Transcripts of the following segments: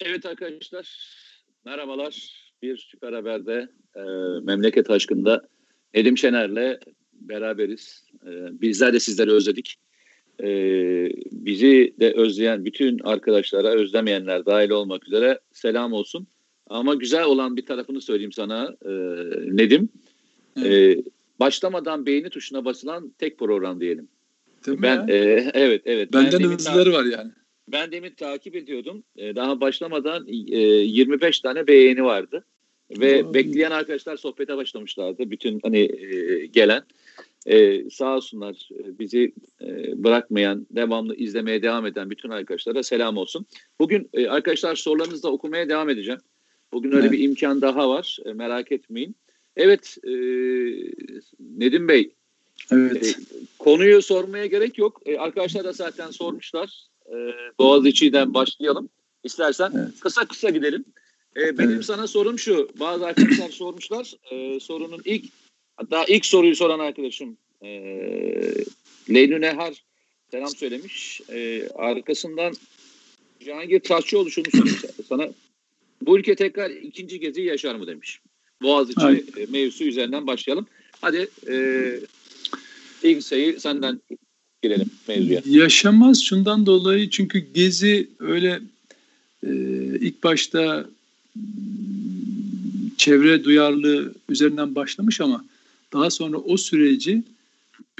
Evet arkadaşlar, merhabalar. Bir Süper Haber'de e, Memleket Aşkı'nda Nedim Şener'le beraberiz. E, bizler de sizleri özledik. E, bizi de özleyen bütün arkadaşlara, özlemeyenler dahil olmak üzere selam olsun. Ama güzel olan bir tarafını söyleyeyim sana e, Nedim. E, başlamadan beğeni tuşuna basılan tek program diyelim. Değil mi Ben e, evet evet. Benden hızlıları var yani. Ben demin takip ediyordum. Ee, daha başlamadan e, 25 tane beğeni vardı. Ve Vay. bekleyen arkadaşlar sohbete başlamışlardı. Bütün hani e, gelen. E, sağ olsunlar e, bizi e, bırakmayan, devamlı izlemeye devam eden bütün arkadaşlara selam olsun. Bugün e, arkadaşlar sorularınızı da okumaya devam edeceğim. Bugün öyle Evet. bir imkan daha var. E, merak etmeyin. Evet e, Nedim Bey Evet. e, konuyu sormaya gerek yok. E, arkadaşlar da zaten sormuşlar. E, Boğaziçi'den başlayalım. İstersen Evet. kısa kısa gidelim. E, benim Evet. sana sorum şu. Bazı arkadaşlar sormuşlar. E, sorunun ilk hatta ilk soruyu soran arkadaşım e, Leylu Nehar selam söylemiş. E, arkasından Cihangir Taşçıoğlu şunu sormuş sana. Bu ülke tekrar ikinci gezi yaşar mı demiş. Boğaziçi Hayır. e, mevzusu üzerinden başlayalım. Hadi e, ilk sayı senden girelim mevzuya. Yaşamaz şundan dolayı çünkü Gezi öyle e, ilk başta çevre duyarlılığı üzerinden başlamış ama daha sonra o süreci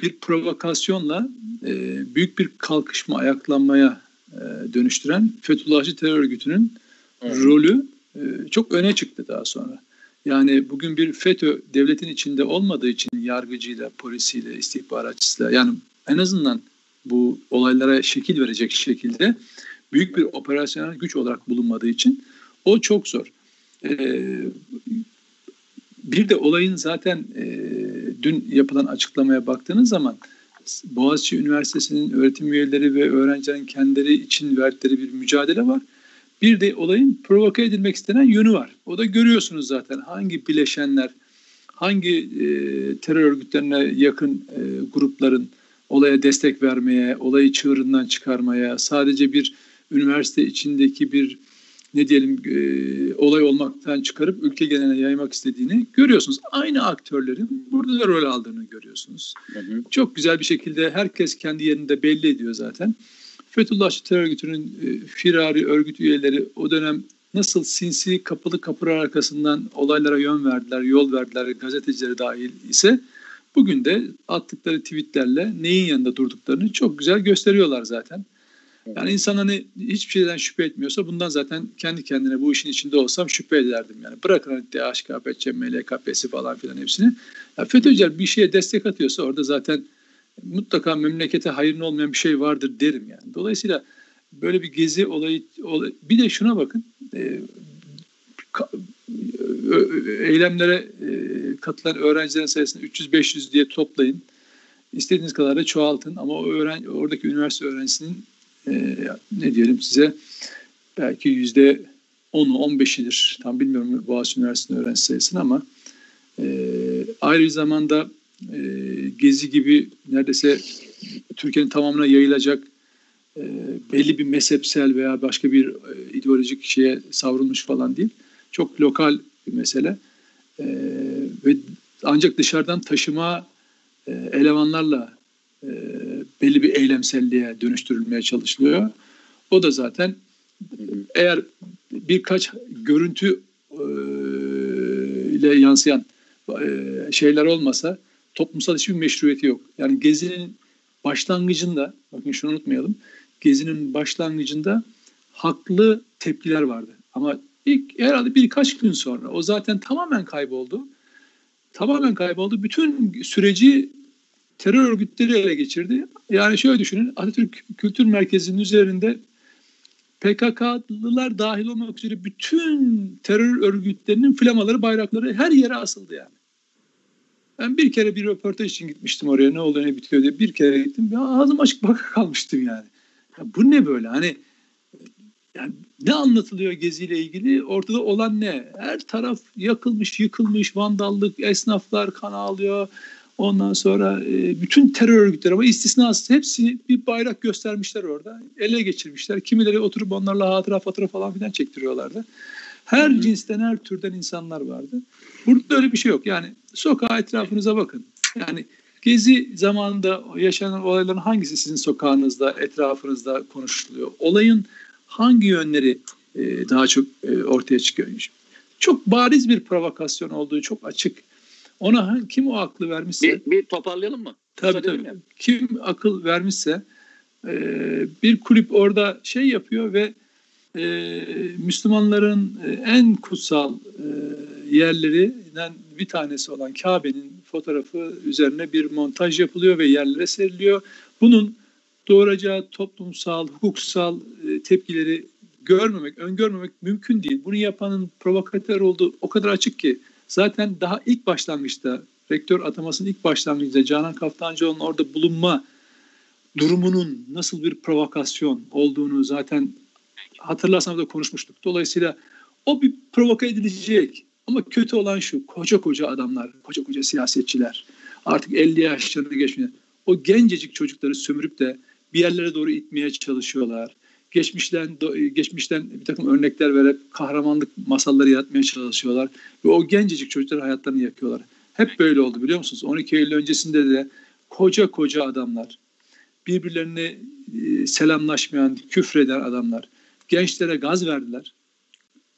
bir provokasyonla e, büyük bir kalkışma, ayaklanmaya e, dönüştüren Fethullahçı terör örgütünün rolü e, çok öne çıktı daha sonra. Yani bugün bir FETÖ devletin içinde olmadığı için yargıcıyla, polisiyle, istihbaratçısıyla yani en azından bu olaylara şekil verecek şekilde büyük bir operasyonel güç olarak bulunmadığı için o çok zor. Ee, bir de olayın zaten e, dün yapılan açıklamaya baktığınız zaman Boğaziçi Üniversitesi'nin öğretim üyeleri ve öğrencilerin kendileri için verdikleri bir mücadele var. Bir de olayın provoke edilmek istenen yönü var. O da görüyorsunuz zaten hangi bileşenler, hangi e, terör örgütlerine yakın e, grupların olaya destek vermeye, olayı çığırından çıkarmaya, sadece bir üniversite içindeki bir ne diyelim e, olay olmaktan çıkarıp ülke geneline yaymak istediğini görüyorsunuz. Aynı aktörlerin burada da rol aldığını görüyorsunuz. Hı hı. Çok güzel bir şekilde herkes kendi yerinde belli ediyor zaten. Fethullahçı terör örgütünün e, firari örgüt üyeleri o dönem nasıl sinsi kapılı kapılar arkasından olaylara yön verdiler, yol verdiler gazetecileri dahil ise bugün de attıkları tweetlerle neyin yanında durduklarını çok güzel gösteriyorlar zaten. Yani insan hani hiçbir şeyden şüphe etmiyorsa bundan zaten kendi kendine bu işin içinde olsam şüphe ederdim. Yani bırakın hani DHKP, CML, KP'si falan filan hepsini. Ya FETÖ'cüler bir şeye destek atıyorsa orada zaten mutlaka memlekete hayırlı olmayan bir şey vardır derim yani. Dolayısıyla böyle bir gezi olayı, olay, bir de şuna bakın e, eylemlere e, katılan öğrencilerin sayısını 300-500 diye toplayın. İstediğiniz kadar da çoğaltın ama o öğren oradaki üniversite öğrencisinin e, ne diyelim size belki yüzde 10'u 15'idir. Tam bilmiyorum Boğaziçi Üniversitesi'nin öğrenci sayısını ama e, ayrı zamanda e, Gezi gibi neredeyse Türkiye'nin tamamına yayılacak e, belli bir mezhepsel veya başka bir e, ideolojik şeye savrulmuş falan değil. Çok lokal bir mesele. E, ve ancak dışarıdan taşıma e, elemanlarla e, belli bir eylemselliğe dönüştürülmeye çalışılıyor. O da zaten eğer birkaç görüntü e, ile yansıyan e, şeyler olmasa toplumsal hiçbir meşruiyeti yok. Yani Gezi'nin başlangıcında, bakın şunu unutmayalım, Gezi'nin başlangıcında haklı tepkiler vardı. Ama ilk herhalde birkaç gün sonra o zaten tamamen kayboldu. Tamamen kayboldu. Bütün süreci terör örgütleri ele geçirdi. Yani şöyle düşünün, Atatürk Kültür Merkezi'nin üzerinde PKK'lılar dahil olmak üzere bütün terör örgütlerinin flamaları, bayrakları her yere asıldı yani. Ben bir kere bir röportaj için gitmiştim oraya ne oluyor ne bitiyor diye bir kere gittim. Ya ağzım açık baka kalmıştım yani. Ya bu ne böyle hani yani ne anlatılıyor geziyle ilgili ortada olan ne? Her taraf yakılmış, yıkılmış, vandallık, esnaflar kan ağlıyor. Ondan sonra e, bütün terör örgütleri ama istisnasız hepsi bir bayrak göstermişler orada. Ele geçirmişler. Kimileri oturup onlarla hatıra fatura falan filan çektiriyorlardı. Her Hı-hı. cinsten, her türden insanlar vardı. Burada öyle bir şey yok. Yani sokağa etrafınıza bakın. Yani Gezi zamanında yaşanan olayların hangisi sizin sokağınızda, etrafınızda konuşuluyor? Olayın hangi yönleri e, daha çok e, ortaya çıkıyor? Çok bariz bir provokasyon olduğu çok açık. Ona kim o aklı vermişse... Bir, bir toparlayalım mı? Tabii tabii. Mi? Kim akıl vermişse e, bir kulüp orada şey yapıyor ve e, Müslümanların e, en kutsal e, yerlerinden bir tanesi olan Kabe'nin fotoğrafı üzerine bir montaj yapılıyor ve yerlere seriliyor. Bunun doğuracağı toplumsal, hukuksal e, tepkileri görmemek, öngörmemek mümkün değil. Bunu yapanın provokatör olduğu o kadar açık ki zaten daha ilk başlangıçta rektör atamasının ilk başlangıcında Canan Kaftancıoğlu'nun orada bulunma durumunun nasıl bir provokasyon olduğunu zaten hatırlarsanız da konuşmuştuk. Dolayısıyla o bir provoka edilecek. Ama kötü olan şu, koca koca adamlar, koca koca siyasetçiler, artık 50 yaşlarını geçmeyen, o gencecik çocukları sömürüp de bir yerlere doğru itmeye çalışıyorlar. Geçmişten geçmişten bir takım örnekler verip kahramanlık masalları yaratmaya çalışıyorlar ve o gencecik çocukların hayatlarını yakıyorlar. Hep böyle oldu biliyor musunuz? 12 Eylül öncesinde de koca koca adamlar, birbirlerine e, selamlaşmayan, küfreden adamlar gençlere gaz verdiler.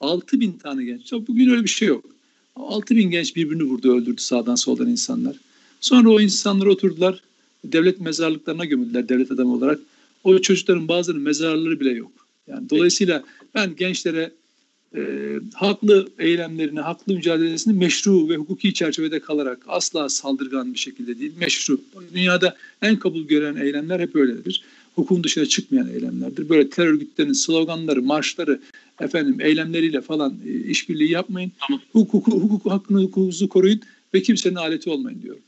6 bin tane genç. Bugün öyle bir şey yok. 6 bin genç birbirini vurdu, öldürdü sağdan soldan insanlar. Sonra o insanlar oturdular, devlet mezarlıklarına gömüldüler devlet adamı olarak. O çocukların bazılarının mezarları bile yok. Yani dolayısıyla ben gençlere e, haklı eylemlerini, haklı mücadelesini meşru ve hukuki çerçevede kalarak asla saldırgan bir şekilde değil, meşru. Dünyada en kabul gören eylemler hep öyledir hukukun dışına çıkmayan eylemlerdir. Böyle terör örgütlerinin sloganları, marşları, efendim eylemleriyle falan e, işbirliği yapmayın. Tamam. Hukuku, hukuku, hakkını, hukukunuzu koruyun ve kimsenin aleti olmayın diyorum.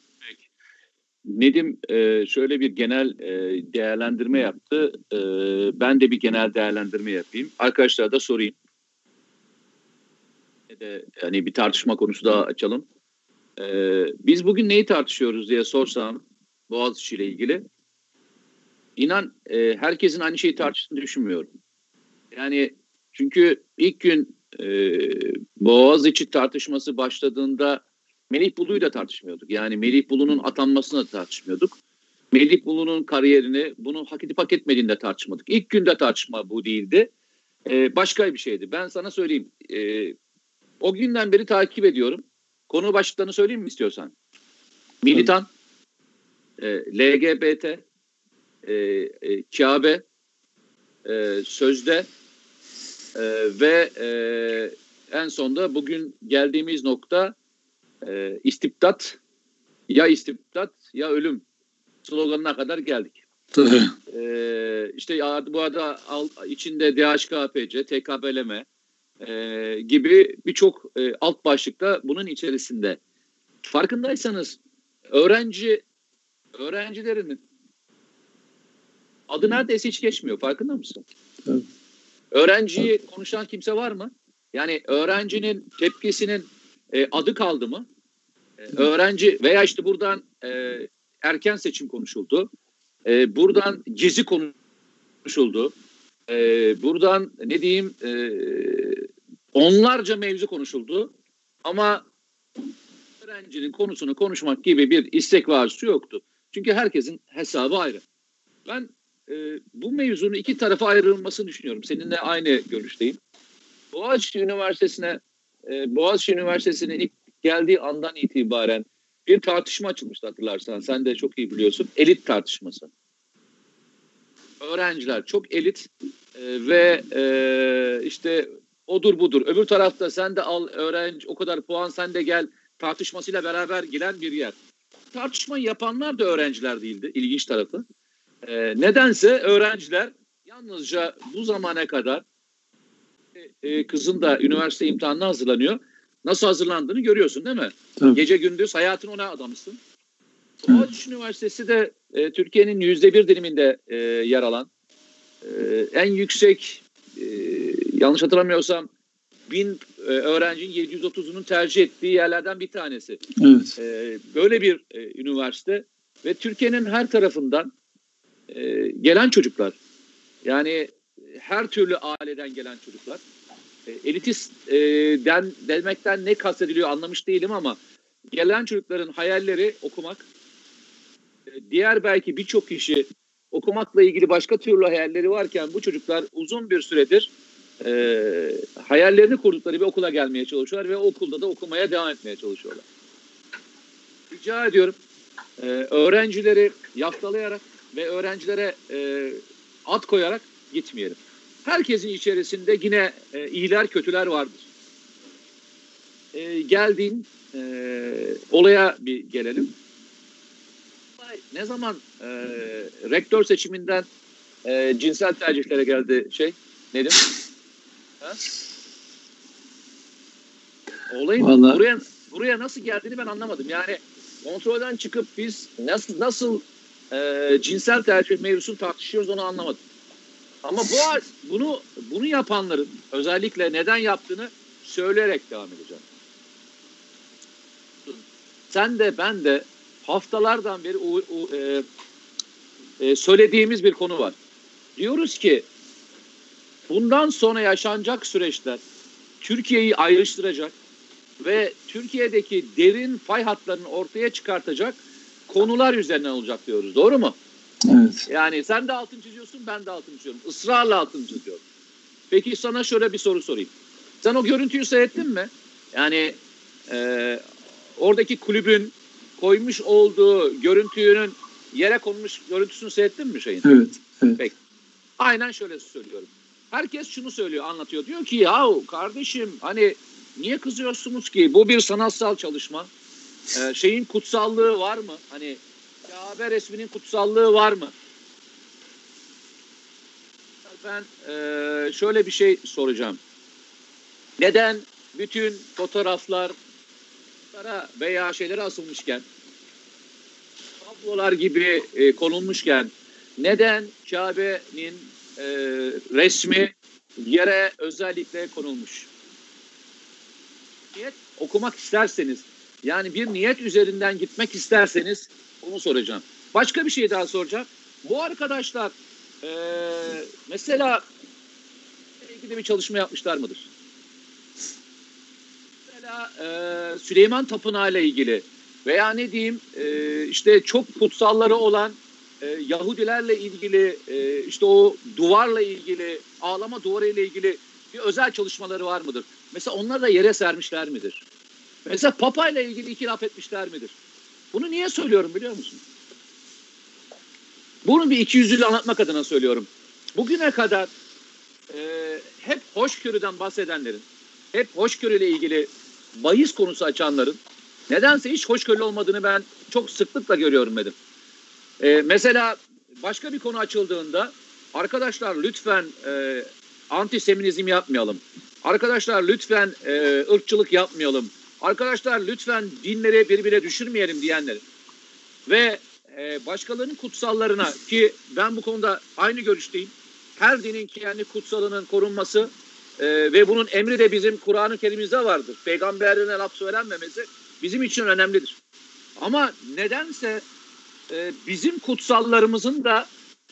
Nedim e, şöyle bir genel e, değerlendirme yaptı. Ben de bir genel değerlendirme yapayım. Arkadaşlara da sorayım. Hani bir tartışma konusu daha açalım. Biz bugün neyi tartışıyoruz diye sorsam Boğaziçi ile ilgili İnan e, herkesin aynı şeyi tartıştığını düşünmüyorum. Yani çünkü ilk gün e, Boğaziçi tartışması başladığında Melih Bulu'yu da tartışmıyorduk. Yani Melih Bulu'nun atanmasını da tartışmıyorduk. Melih Bulu'nun kariyerini bunu hak edip hak etmediğini de tartışmadık. İlk günde tartışma bu değildi. Ee, başka bir şeydi. Ben sana söyleyeyim. Ee, o günden beri takip ediyorum. Konu başlıklarını söyleyeyim mi istiyorsan? Militan, e, LGBT, e, e, Kabe e, sözde e, ve e, en sonda bugün geldiğimiz nokta e, istibdat ya istibdat ya ölüm sloganına kadar geldik. Tabii. Ee, işte bu arada içinde DHKPC, TKP'leme e, gibi birçok e, alt başlıkta bunun içerisinde. Farkındaysanız öğrenci öğrencilerin Adı neredeyse hiç geçmiyor. Farkında mısın? Evet. Öğrenciyi konuşan kimse var mı? Yani öğrencinin tepkisinin e, adı kaldı mı? E, öğrenci veya işte buradan e, erken seçim konuşuldu. E, buradan gezi konuşuldu. E, buradan ne diyeyim e, onlarca mevzu konuşuldu. Ama öğrencinin konusunu konuşmak gibi bir istek ve yoktu. Çünkü herkesin hesabı ayrı. Ben e, bu mevzunun iki tarafa ayrılmasını düşünüyorum. Seninle aynı görüşteyim. Boğaziçi Üniversitesi'ne e, Boğaziçi Üniversitesi'nin ilk geldiği andan itibaren bir tartışma açılmıştı hatırlarsan. Sen de çok iyi biliyorsun. Elit tartışması. Öğrenciler çok elit e, ve e, işte odur budur. Öbür tarafta sen de al öğrenci o kadar puan sen de gel tartışmasıyla beraber giren bir yer. Tartışmayı yapanlar da öğrenciler değildi. İlginç tarafı. E, nedense öğrenciler yalnızca bu zamana kadar e, kızın da üniversite imtihanına hazırlanıyor. Nasıl hazırlandığını görüyorsun değil mi? Tabii. Gece gündüz hayatını ona adamışsın. Boğaziçi Üniversitesi de e, Türkiye'nin yüzde bir diliminde e, yer alan e, en yüksek e, yanlış hatırlamıyorsam bin e, öğrencinin 730'unun tercih ettiği yerlerden bir tanesi. Evet. E, böyle bir e, üniversite ve Türkiye'nin her tarafından e, gelen çocuklar yani her türlü aileden gelen çocuklar e, elitist e, den, demekten ne kastediliyor anlamış değilim ama gelen çocukların hayalleri okumak e, diğer belki birçok kişi okumakla ilgili başka türlü hayalleri varken bu çocuklar uzun bir süredir e, hayallerini kurdukları bir okula gelmeye çalışıyorlar ve okulda da okumaya devam etmeye çalışıyorlar. Rica ediyorum e, öğrencileri yaftalayarak ve öğrencilere e, ad koyarak gitmeyelim. Herkesin içerisinde yine e, iyiler kötüler vardır. E, geldiğin e, olaya bir gelelim. Ne zaman e, rektör seçiminden e, cinsel tercihlere geldi şey Nedim? Ha? Olayın Vallahi- buraya buraya nasıl geldiğini ben anlamadım. Yani kontrolden çıkıp biz nasıl nasıl e, cinsel tercih mevzusunu tartışıyoruz onu anlamadım. Ama bu bunu bunu yapanların özellikle neden yaptığını söyleyerek devam edeceğim. Sen de ben de haftalardan beri u- u- e, e, söylediğimiz bir konu var. Diyoruz ki bundan sonra yaşanacak süreçler Türkiye'yi ayrıştıracak ve Türkiye'deki derin fay hatlarını ortaya çıkartacak konular üzerinden olacak diyoruz. Doğru mu? Evet. Yani sen de altın çiziyorsun, ben de altın çiziyorum. Israrla altın çiziyorum. Peki sana şöyle bir soru sorayım. Sen o görüntüyü seyrettin mi? Yani e, oradaki kulübün koymuş olduğu görüntünün yere konmuş görüntüsünü seyrettin mi şeyin? Evet. Evet. Aynen şöyle söylüyorum. Herkes şunu söylüyor, anlatıyor. Diyor ki yahu kardeşim hani niye kızıyorsunuz ki? Bu bir sanatsal çalışma. Ee, şeyin kutsallığı var mı? Hani Kabe resminin kutsallığı var mı? Ben e, şöyle bir şey soracağım. Neden bütün fotoğraflar veya şeylere asılmışken tablolar gibi e, konulmuşken neden Kabe'nin e, resmi yere özellikle konulmuş? Niyet okumak isterseniz yani bir niyet üzerinden gitmek isterseniz onu soracağım. Başka bir şey daha soracağım. Bu arkadaşlar e, mesela ilgili bir çalışma yapmışlar mıdır? Mesela e, Süleyman Tapınağı ile ilgili veya ne diyeyim e, işte çok kutsalları olan e, Yahudilerle ilgili e, işte o duvarla ilgili ağlama duvarı ile ilgili bir özel çalışmaları var mıdır? Mesela onları da yere sermişler midir? Mesela Papa ile ilgili iki laf etmişler midir? Bunu niye söylüyorum biliyor musun? Bunu bir iki yüzlü anlatmak adına söylüyorum. Bugüne kadar e, hep hoşgörüden bahsedenlerin, hep hoşgörüyle ilgili bahis konusu açanların nedense hiç hoşgörülü olmadığını ben çok sıklıkla görüyorum dedim. E, mesela başka bir konu açıldığında arkadaşlar lütfen e, antisemitizm yapmayalım. Arkadaşlar lütfen e, ırkçılık yapmayalım. Arkadaşlar lütfen dinleri birbirine düşürmeyelim diyenlerin ve e, başkalarının kutsallarına ki ben bu konuda aynı görüşteyim. Her dinin kendi kutsalının korunması e, ve bunun emri de bizim Kur'an-ı Kerim'imizde vardır. Peygamberine laf söylenmemesi bizim için önemlidir. Ama nedense e, bizim kutsallarımızın da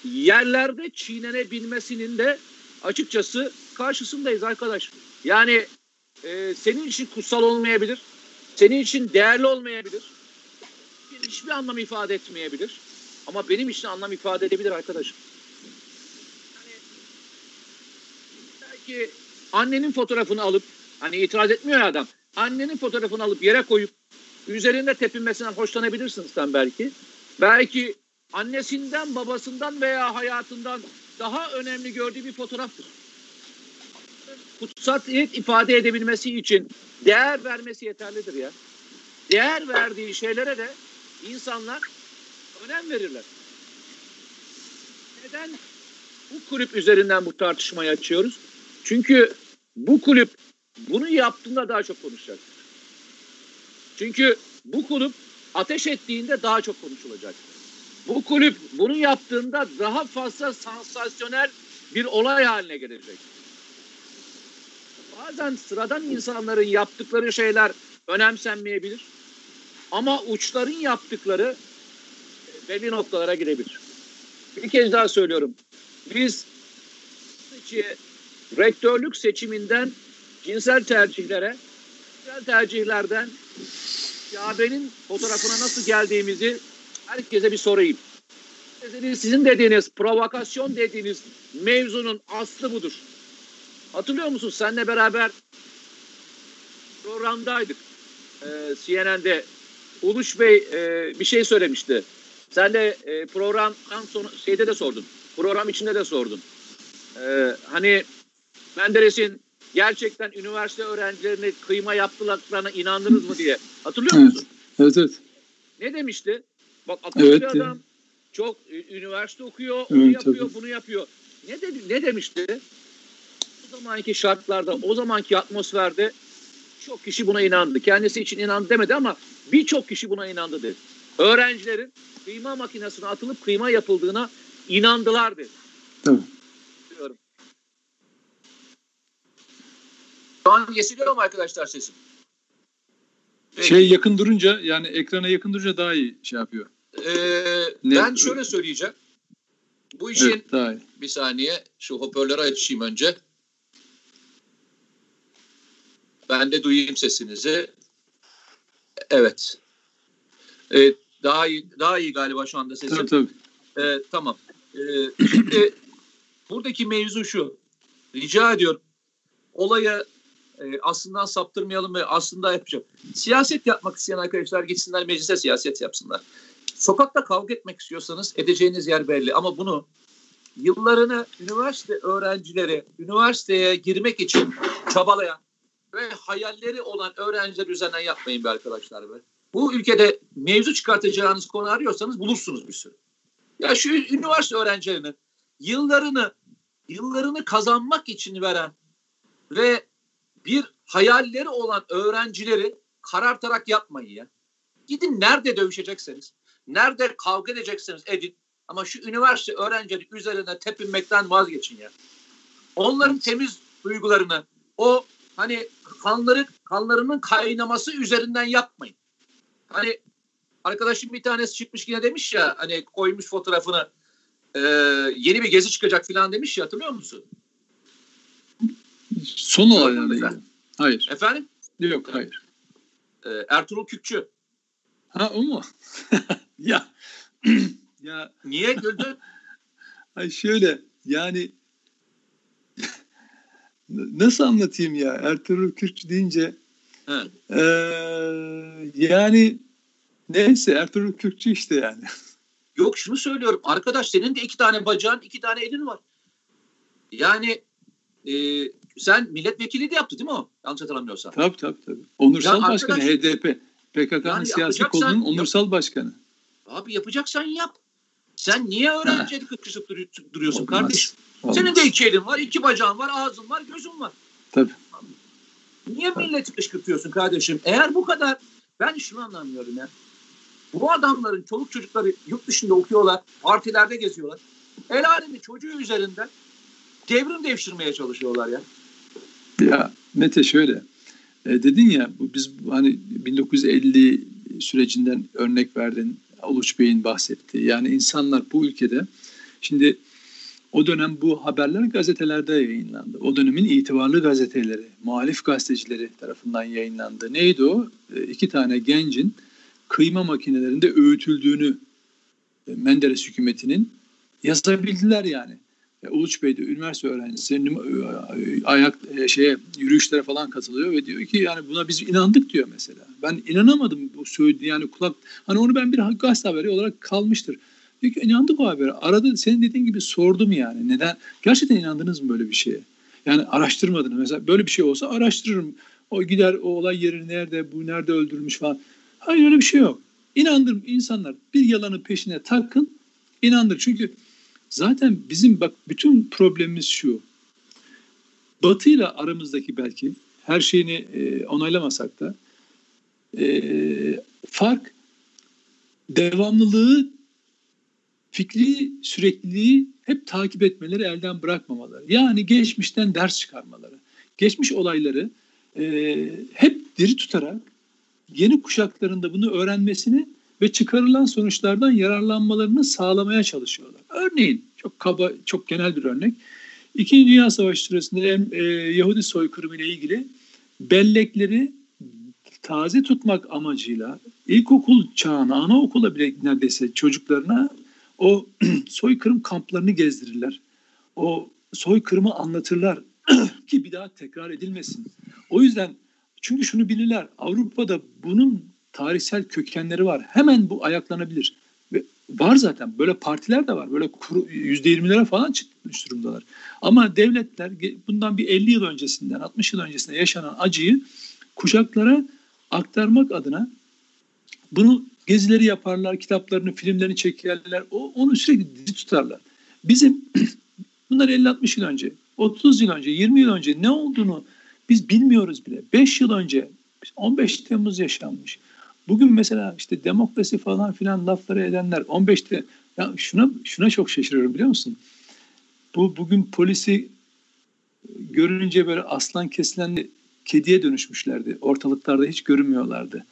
yerlerde çiğnenebilmesinin de açıkçası karşısındayız arkadaş. Yani e, senin için kutsal olmayabilir, senin için değerli olmayabilir, hiçbir anlam ifade etmeyebilir. Ama benim için anlam ifade edebilir arkadaşım. Yani, belki annenin fotoğrafını alıp, hani itiraz etmiyor ya adam, annenin fotoğrafını alıp yere koyup üzerinde tepinmesinden hoşlanabilirsin sen belki. Belki annesinden, babasından veya hayatından daha önemli gördüğü bir fotoğraftır. Kutsatiyet ifade edebilmesi için değer vermesi yeterlidir ya. Değer verdiği şeylere de insanlar önem verirler. Neden bu kulüp üzerinden bu tartışmayı açıyoruz? Çünkü bu kulüp bunu yaptığında daha çok konuşacak. Çünkü bu kulüp ateş ettiğinde daha çok konuşulacak. Bu kulüp bunu yaptığında daha fazla sansasyonel bir olay haline gelecek. Bazen sıradan insanların yaptıkları şeyler önemsenmeyebilir. Ama uçların yaptıkları belli noktalara girebilir. Bir kez daha söylüyorum. Biz rektörlük seçiminden cinsel tercihlere, cinsel tercihlerden Kabe'nin fotoğrafına nasıl geldiğimizi herkese bir sorayım. Sizin dediğiniz provokasyon dediğiniz mevzunun aslı budur. Hatırlıyor musun? Seninle beraber programdaydık. Ee, CNN'de Uluş Bey e, bir şey söylemişti. Sen de e, programdan sonra şeyde de sordun. Program içinde de sordun. Ee, hani Menderes'in gerçekten üniversite öğrencilerine kıyma yaptıklarına inandınız mı diye. Hatırlıyor evet. musun? Evet evet. Ne demişti? Bak akıllı evet, bir adam. Yani. Çok üniversite okuyor, onu evet, yapıyor, tabii. bunu yapıyor. Ne dedi? Ne demişti? O zamanki şartlarda, o zamanki atmosferde çok kişi buna inandı. Kendisi için inandı demedi ama birçok kişi buna inandı dedi. Öğrencilerin kıyma makinesine atılıp kıyma yapıldığına inandılar dedi. Tabii. Diyorum. Şu an kesiliyor mu arkadaşlar sesim? Peki. Şey yakın durunca yani ekrana yakın durunca daha iyi şey yapıyor. Ee, ben şöyle söyleyeceğim. Bu işin evet, bir saniye şu hoparlörü açayım önce. Ben de duyayım sesinizi. Evet. Ee, daha iyi daha iyi galiba şu anda sesim. Tabii tabii. Ee, tamam. Ee, şimdi buradaki mevzu şu. Rica ediyorum. Olayı e, aslında saptırmayalım ve aslında yapacağım. Siyaset yapmak isteyen arkadaşlar gitsinler meclise siyaset yapsınlar. Sokakta kavga etmek istiyorsanız edeceğiniz yer belli ama bunu yıllarını üniversite öğrencileri üniversiteye girmek için çabalayan ve hayalleri olan öğrenciler üzerinden yapmayın be arkadaşlar be. Bu ülkede mevzu çıkartacağınız konu arıyorsanız bulursunuz bir sürü. Ya şu üniversite öğrencilerinin yıllarını yıllarını kazanmak için veren ve bir hayalleri olan öğrencileri karartarak yapmayın ya. Gidin nerede dövüşecekseniz, nerede kavga edecekseniz edin. Ama şu üniversite öğrencileri üzerine tepinmekten vazgeçin ya. Onların temiz duygularını, o hani kanları kanlarının kaynaması üzerinden yapmayın. Hani arkadaşım bir tanesi çıkmış yine demiş ya hani koymuş fotoğrafını e, yeni bir gezi çıkacak falan demiş ya hatırlıyor musun? Son olaylarla ilgili. Hayır. Efendim? Yok hayır. Ee, Ertuğrul Kükçü. Ha o mu? ya. ya. Niye güldün? Ay şöyle yani nasıl anlatayım ya Ertuğrul Kürkçü deyince ee, yani neyse Ertuğrul Kürkçü işte yani. Yok şunu söylüyorum arkadaş senin de iki tane bacağın iki tane elin var. Yani e, sen milletvekili de yaptı değil mi o? Yanlış hatırlamıyorsam. Tabii tabii. tabii. Onursal ya başkanı arkadaş, HDP. PKK'nın yani siyasi kolunun onursal yap, başkanı. Abi yapacaksan yap. Sen niye öğrencileri kıkışıp duruyorsun Olmaz. kardeşim? Olmaz. Senin de iki elin var, iki bacağın var, ağzın var, gözün var. Tabii. Niye tabii. milleti kışkırtıyorsun kardeşim? Eğer bu kadar, ben şunu anlamıyorum ya. Bu adamların çoluk çocukları yurt dışında okuyorlar, partilerde geziyorlar. El alemi çocuğu üzerinden devrim devşirmeye çalışıyorlar ya. Ya Mete şöyle e, dedin ya bu biz hani 1950 sürecinden örnek verdin Uluç Bey'in bahsetti. Yani insanlar bu ülkede şimdi o dönem bu haberler gazetelerde yayınlandı. O dönemin itibarlı gazeteleri, muhalif gazetecileri tarafından yayınlandı. Neydi o? E, iki tane gencin kıyma makinelerinde öğütüldüğünü e, Menderes hükümetinin yazabildiler yani. Uluç Bey de üniversite öğrencisi e, ayak e, şeye yürüyüşlere falan katılıyor ve diyor ki yani buna biz inandık diyor mesela. Ben inanamadım bu söyledi yani kulak hani onu ben bir gazete haberi olarak kalmıştır. Diyor ki inandık o habere. Arada senin dediğin gibi sordum yani. Neden? Gerçekten inandınız mı böyle bir şeye? Yani araştırmadınız. Mesela böyle bir şey olsa araştırırım. O gider o olay yeri nerede, bu nerede öldürülmüş falan. Hayır öyle bir şey yok. İnandırım insanlar bir yalanın peşine takın, inandır. Çünkü Zaten bizim bak bütün problemimiz şu. Batı ile aramızdaki belki her şeyini e, onaylamasak da e, fark devamlılığı, fikri sürekliliği hep takip etmeleri, elden bırakmamaları. Yani geçmişten ders çıkarmaları. geçmiş olayları e, hep diri tutarak yeni kuşaklarında bunu öğrenmesini ve çıkarılan sonuçlardan yararlanmalarını sağlamaya çalışıyorlar. Örneğin çok kaba, çok genel bir örnek. İkinci Dünya Savaşı sırasında e, Yahudi soykırımı ile ilgili bellekleri taze tutmak amacıyla ilkokul çağına, anaokula bile neredeyse çocuklarına o soykırım kamplarını gezdirirler. O soykırımı anlatırlar ki bir daha tekrar edilmesin. O yüzden çünkü şunu bilirler Avrupa'da bunun tarihsel kökenleri var. Hemen bu ayaklanabilir. Ve var zaten böyle partiler de var. Böyle yüzde yirmilere falan çıkmış durumdalar. Ama devletler bundan bir 50 yıl öncesinden 60 yıl öncesinde yaşanan acıyı kuşaklara aktarmak adına bunu gezileri yaparlar, kitaplarını, filmlerini çekerler. O, onu sürekli dizi tutarlar. Bizim bunlar 50-60 yıl önce, 30 yıl önce, 20 yıl önce ne olduğunu biz bilmiyoruz bile. 5 yıl önce 15 Temmuz yaşanmış. Bugün mesela işte demokrasi falan filan lafları edenler 15'te ya şuna şuna çok şaşırıyorum biliyor musun? Bu bugün polisi görünce böyle aslan kesilen kediye dönüşmüşlerdi. Ortalıklarda hiç görünmüyorlardı.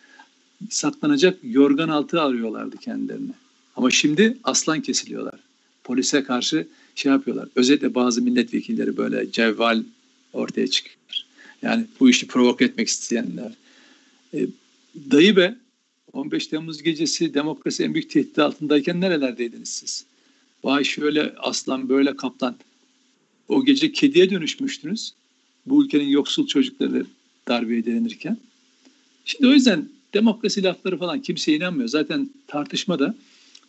Saklanacak yorgan altı arıyorlardı kendilerini. Ama şimdi aslan kesiliyorlar. Polise karşı şey yapıyorlar. Özellikle bazı milletvekilleri böyle cevval ortaya çıkıyor. Yani bu işi provoke etmek isteyenler. E, dayı be 15 Temmuz gecesi demokrasi en büyük tehdit altındayken nerelerdeydiniz siz? Vay şöyle aslan böyle kaplan. O gece kediye dönüşmüştünüz. Bu ülkenin yoksul çocukları darbeye direnirken. Şimdi o yüzden demokrasi lafları falan kimse inanmıyor. Zaten tartışma da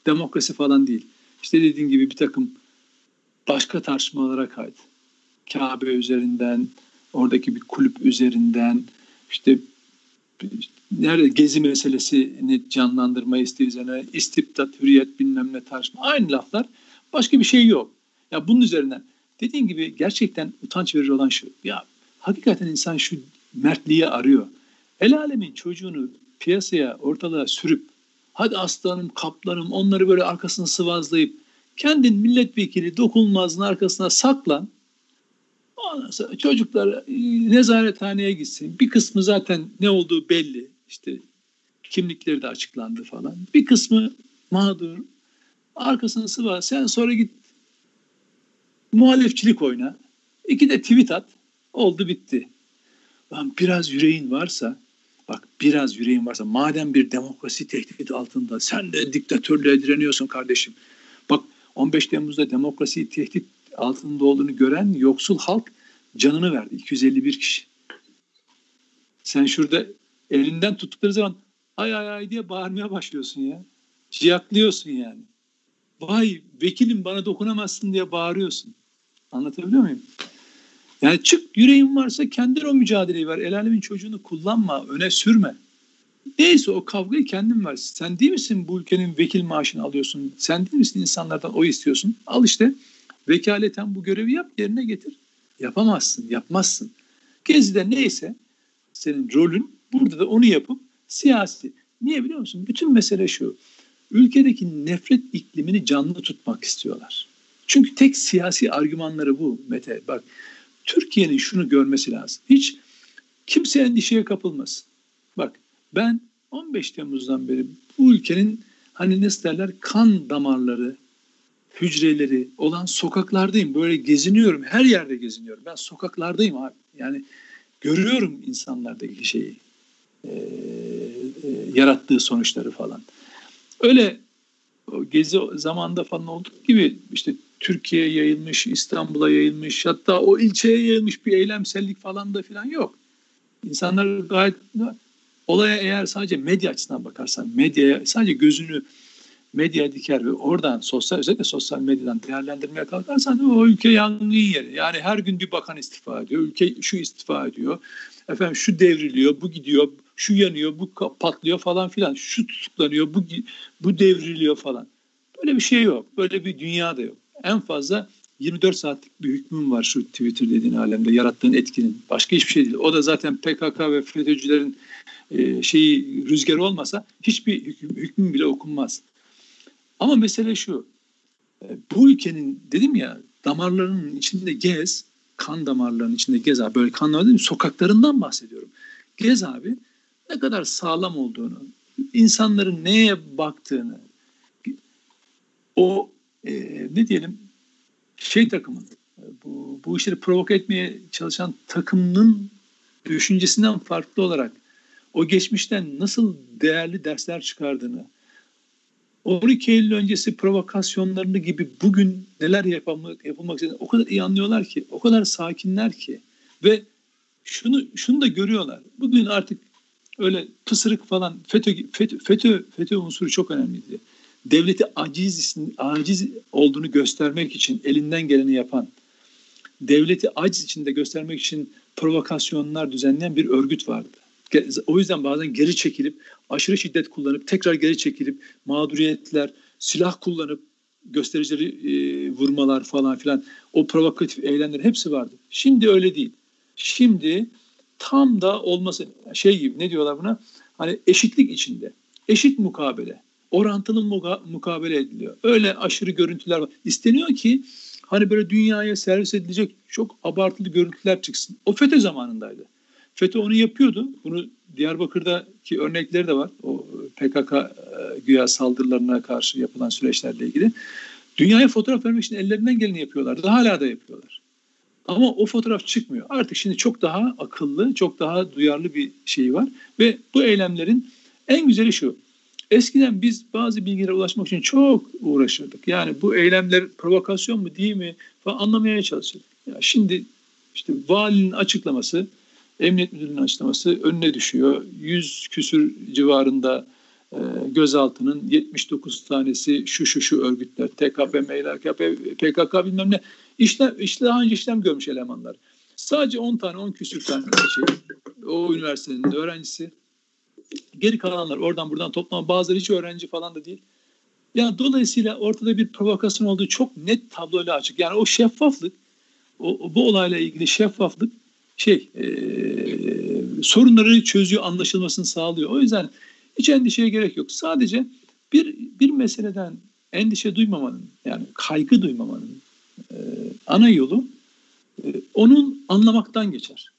demokrasi falan değil. İşte dediğin gibi bir takım başka tartışmalara kaydı. Kabe üzerinden, oradaki bir kulüp üzerinden, işte nerede gezi meselesini canlandırma isteği üzerine istibdat, hürriyet bilmem ne tartışma. Aynı laflar. Başka bir şey yok. Ya bunun üzerinden dediğin gibi gerçekten utanç verici olan şu. Ya hakikaten insan şu mertliği arıyor. El alemin çocuğunu piyasaya, ortalığa sürüp hadi aslanım, kaplanım onları böyle arkasını sıvazlayıp kendin milletvekili dokunulmazın arkasına saklan. Ondan sonra çocuklar e, nezarethaneye gitsin. Bir kısmı zaten ne olduğu belli. İşte kimlikleri de açıklandı falan. Bir kısmı mağdur. Arkasını sıva. Sen sonra git muhalefçilik oyna. İki de tweet at. Oldu bitti. Lan biraz yüreğin varsa bak biraz yüreğin varsa madem bir demokrasi tehdit altında sen de diktatörlüğe direniyorsun kardeşim. Bak 15 Temmuz'da demokrasi tehdit altında olduğunu gören yoksul halk canını verdi. 251 kişi. Sen şurada elinden tuttukları zaman ay ay ay diye bağırmaya başlıyorsun ya. Ciyaklıyorsun yani. Vay vekilim bana dokunamazsın diye bağırıyorsun. Anlatabiliyor muyum? Yani çık yüreğin varsa kendin o mücadeleyi ver. El alemin çocuğunu kullanma, öne sürme. Neyse o kavgayı kendin ver. Sen değil misin bu ülkenin vekil maaşını alıyorsun? Sen değil misin insanlardan o istiyorsun? Al işte vekaleten bu görevi yap yerine getir. Yapamazsın, yapmazsın. Gezi'de neyse senin rolün burada da onu yapıp siyasi. Niye biliyor musun? Bütün mesele şu. Ülkedeki nefret iklimini canlı tutmak istiyorlar. Çünkü tek siyasi argümanları bu Mete. Bak Türkiye'nin şunu görmesi lazım. Hiç kimse endişeye kapılmasın. Bak ben 15 Temmuz'dan beri bu ülkenin hani nasıl derler kan damarları, hücreleri olan sokaklardayım. Böyle geziniyorum. Her yerde geziniyorum. Ben sokaklardayım abi. Yani görüyorum insanlardaki şeyi. E, e, yarattığı sonuçları falan. Öyle o gezi zamanda falan olduğu gibi işte Türkiye'ye yayılmış, İstanbul'a yayılmış, hatta o ilçeye yayılmış bir eylemsellik falan da falan yok. İnsanlar gayet olaya eğer sadece medya açısından bakarsan, medyaya sadece gözünü medya diker ve oradan sosyal özellikle sosyal medyadan değerlendirmeye kalkarsan o ülke yangın yeri. Yani her gün bir bakan istifa ediyor, ülke şu istifa ediyor, efendim şu devriliyor, bu gidiyor, şu yanıyor, bu patlıyor falan filan, şu tutuklanıyor, bu bu devriliyor falan. Böyle bir şey yok, böyle bir dünya da yok. En fazla 24 saatlik bir hükmüm var şu Twitter dediğin alemde yarattığın etkinin. Başka hiçbir şey değil. O da zaten PKK ve FETÖ'cülerin şeyi rüzgarı olmasa hiçbir hüküm, hükmün bile okunmaz. Ama mesele şu. E, bu ülkenin dedim ya damarlarının içinde gez. kan damarlarının içinde gez abi. Böyle kan damarları değil sokaklarından bahsediyorum. Gez abi ne kadar sağlam olduğunu, insanların neye baktığını, o e, ne diyelim şey takımın, bu, bu işleri provoke etmeye çalışan takımının düşüncesinden farklı olarak o geçmişten nasıl değerli dersler çıkardığını, 12 Eylül öncesi provokasyonlarını gibi bugün neler yapılmak, yapılmak istediğini o kadar iyi anlıyorlar ki, o kadar sakinler ki ve şunu şunu da görüyorlar. Bugün artık öyle pısırık falan FETÖ FETÖ FETÖ, FETÖ unsuru çok önemliydi. Devleti aciz aciz olduğunu göstermek için elinden geleni yapan, devleti aciz içinde göstermek için provokasyonlar düzenleyen bir örgüt vardı. O yüzden bazen geri çekilip aşırı şiddet kullanıp tekrar geri çekilip mağduriyetler, silah kullanıp göstericileri e, vurmalar falan filan o provokatif eylemler hepsi vardı. Şimdi öyle değil. Şimdi tam da olması şey gibi ne diyorlar buna? Hani eşitlik içinde. Eşit mukabele. Orantılı muka, mukabele ediliyor. Öyle aşırı görüntüler var. İsteniyor ki hani böyle dünyaya servis edilecek çok abartılı görüntüler çıksın. O FETÖ zamanındaydı. FETÖ onu yapıyordu. Bunu Diyarbakır'daki örnekleri de var. O PKK e, güya saldırılarına karşı yapılan süreçlerle ilgili. Dünyaya fotoğraf vermek için ellerinden geleni yapıyorlar. Daha hala da yapıyorlar. Ama o fotoğraf çıkmıyor. Artık şimdi çok daha akıllı, çok daha duyarlı bir şey var. Ve bu eylemlerin en güzeli şu. Eskiden biz bazı bilgilere ulaşmak için çok uğraşırdık. Yani bu eylemler provokasyon mu değil mi falan anlamaya çalışırdık. Ya şimdi işte valinin açıklaması Emniyet Müdürlüğü'nün açıklaması önüne düşüyor. 100 küsür civarında e, gözaltının 79 tanesi şu şu şu örgütler, TKP, MLKP, PKK bilmem ne. İşlem, işte daha önce işlem görmüş elemanlar. Sadece 10 tane, 10 küsür tane şey, o üniversitenin öğrencisi. Geri kalanlar oradan buradan toplama. Bazıları hiç öğrenci falan da değil. Yani dolayısıyla ortada bir provokasyon olduğu çok net tabloyla açık. Yani o şeffaflık, o, bu olayla ilgili şeffaflık şey e, sorunları çözüyor, anlaşılmasını sağlıyor. O yüzden hiç endişeye gerek yok. Sadece bir bir meseleden endişe duymamanın yani kaygı duymamanın e, ana yolu e, onun anlamaktan geçer.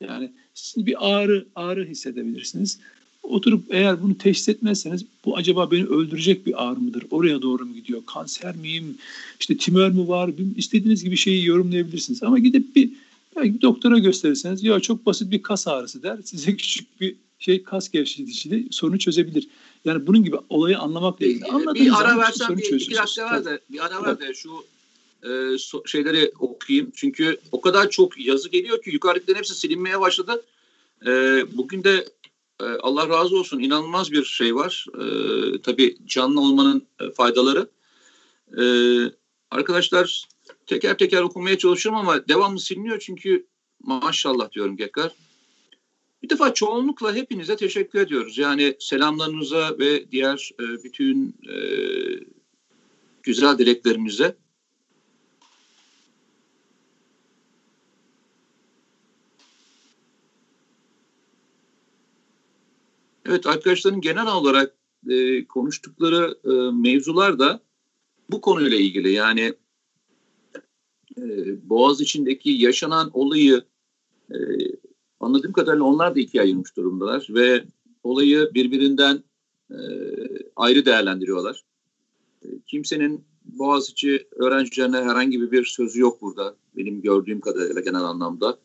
Yani siz bir ağrı ağrı hissedebilirsiniz. Oturup eğer bunu teşhis etmezseniz bu acaba beni öldürecek bir ağrı mıdır? Oraya doğru mu gidiyor? Kanser miyim? İşte tümör mü var? İstediğiniz gibi şeyi yorumlayabilirsiniz. Ama gidip bir Belki bir doktora gösterirseniz ya çok basit bir kas ağrısı der. Size küçük bir şey kas gevşeticiyle sorunu çözebilir. Yani bunun gibi olayı anlamakla ilgili. Anladığınız bir ara versen bir iki dakika var da bir ara var da şu e, so, şeyleri okuyayım. Çünkü o kadar çok yazı geliyor ki yukarıdakilerin hepsi silinmeye başladı. E, bugün de e, Allah razı olsun inanılmaz bir şey var. E, tabii canlı olmanın e, faydaları. E, arkadaşlar teker teker okumaya çalışıyorum ama devamlı siliniyor çünkü maşallah diyorum tekrar. Bir defa çoğunlukla hepinize teşekkür ediyoruz. Yani selamlarınıza ve diğer e, bütün e, güzel dileklerinize. Evet arkadaşların genel olarak e, konuştukları e, mevzular da bu konuyla ilgili. Yani Boğaz içindeki yaşanan olayı e, anladığım kadarıyla onlar da ikiye ayırmış durumdalar ve olayı birbirinden e, ayrı değerlendiriyorlar. E, kimsenin Boğaziçi öğrencilerine herhangi bir sözü yok burada benim gördüğüm kadarıyla genel anlamda.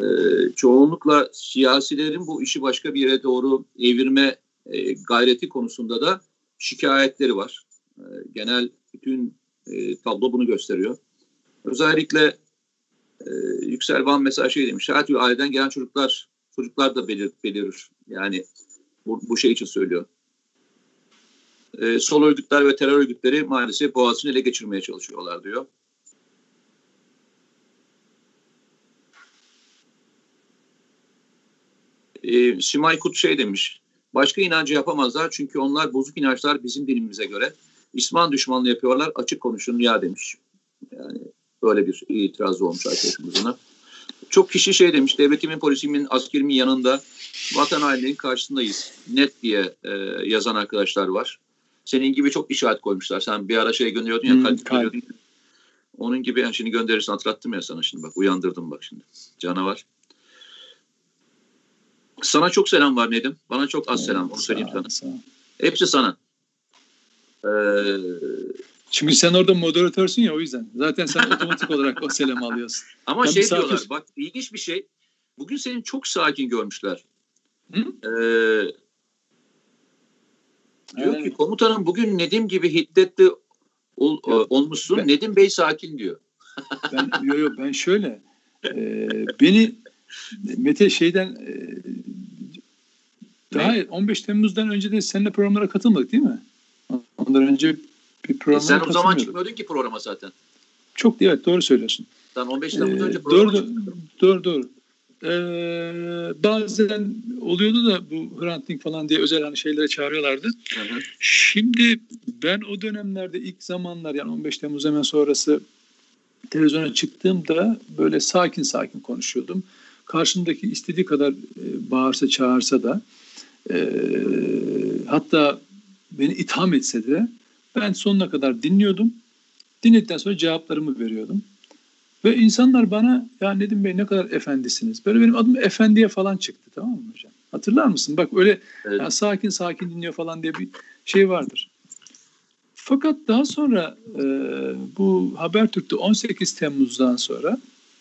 E, çoğunlukla siyasilerin bu işi başka bir yere doğru evirme e, gayreti konusunda da şikayetleri var. E, genel bütün e, tablo bunu gösteriyor. Özellikle e, Yüksel Van mesela şey demiş. Her türlü aileden gelen çocuklar çocuklar da belir, belirir. Yani bu, bu şey için söylüyor. E, sol örgütler ve terör örgütleri maalesef Boğaziçi'ni ele geçirmeye çalışıyorlar diyor. E, Simay Kut şey demiş. Başka inancı yapamazlar çünkü onlar bozuk inançlar bizim dinimize göre. İsman düşmanlığı yapıyorlar açık konuşun ya demiş. Yani Böyle bir itiraz olmuş arkadaşımızın. Çok kişi şey demiş, devletimin, polisimin, askerimin yanında vatan hainliğinin karşısındayız. Net diye e, yazan arkadaşlar var. Senin gibi çok işaret koymuşlar. Sen bir ara şey gönderiyordun ya, hmm, kalp gönderiyordun. Onun gibi yani şimdi gönderirsin hatırlattım ya sana şimdi bak uyandırdım bak şimdi. Canavar. Sana çok selam var Nedim. Bana çok az selam onu söyleyeyim sana. Hepsi sana. Ee, Çünkü sen orada moderatörsün ya o yüzden. Zaten sen otomatik olarak o selamı alıyorsun. ama Ben şey misafir- diyorlar bak ilginç bir şey. Bugün seni çok sakin görmüşler. Hı? Ee, diyor Evet. ki komutanım bugün Nedim gibi hiddetli ol- e, olmuşsun. Ben- Nedim Bey sakin diyor. Ben yo yo ben şöyle e, beni Mete şeyden e, daha 15 Temmuz'dan önce de seninle programlara katılmadık değil mi? Ondan önce bir E programlara sen o zaman çıkmıyordun ki programa zaten. Çok değil, evet doğru söylüyorsun. Sen 15 Temmuz Ee, önce programa doğru, çıkmıyordun. doğru doğru. Ee, bazen oluyordu da bu Hrant Dink falan diye özel hani şeylere çağırıyorlardı. Hı hı. Şimdi ben o dönemlerde ilk zamanlar yani 15 Temmuz hemen sonrası televizyona çıktığımda böyle sakin sakin konuşuyordum. Karşımdaki istediği kadar e, bağırsa çağırsa da e, hatta beni itham etse de ben sonuna kadar dinliyordum. Dinledikten sonra cevaplarımı veriyordum. Ve insanlar bana ya Nedim Bey ne kadar efendisiniz. Böyle benim adım efendiye falan çıktı tamam mı hocam? Hatırlar mısın? Bak öyle Evet. ya sakin sakin dinliyor falan diye bir şey vardır. Fakat daha sonra e, bu Habertürk'te 18 Temmuz'dan sonra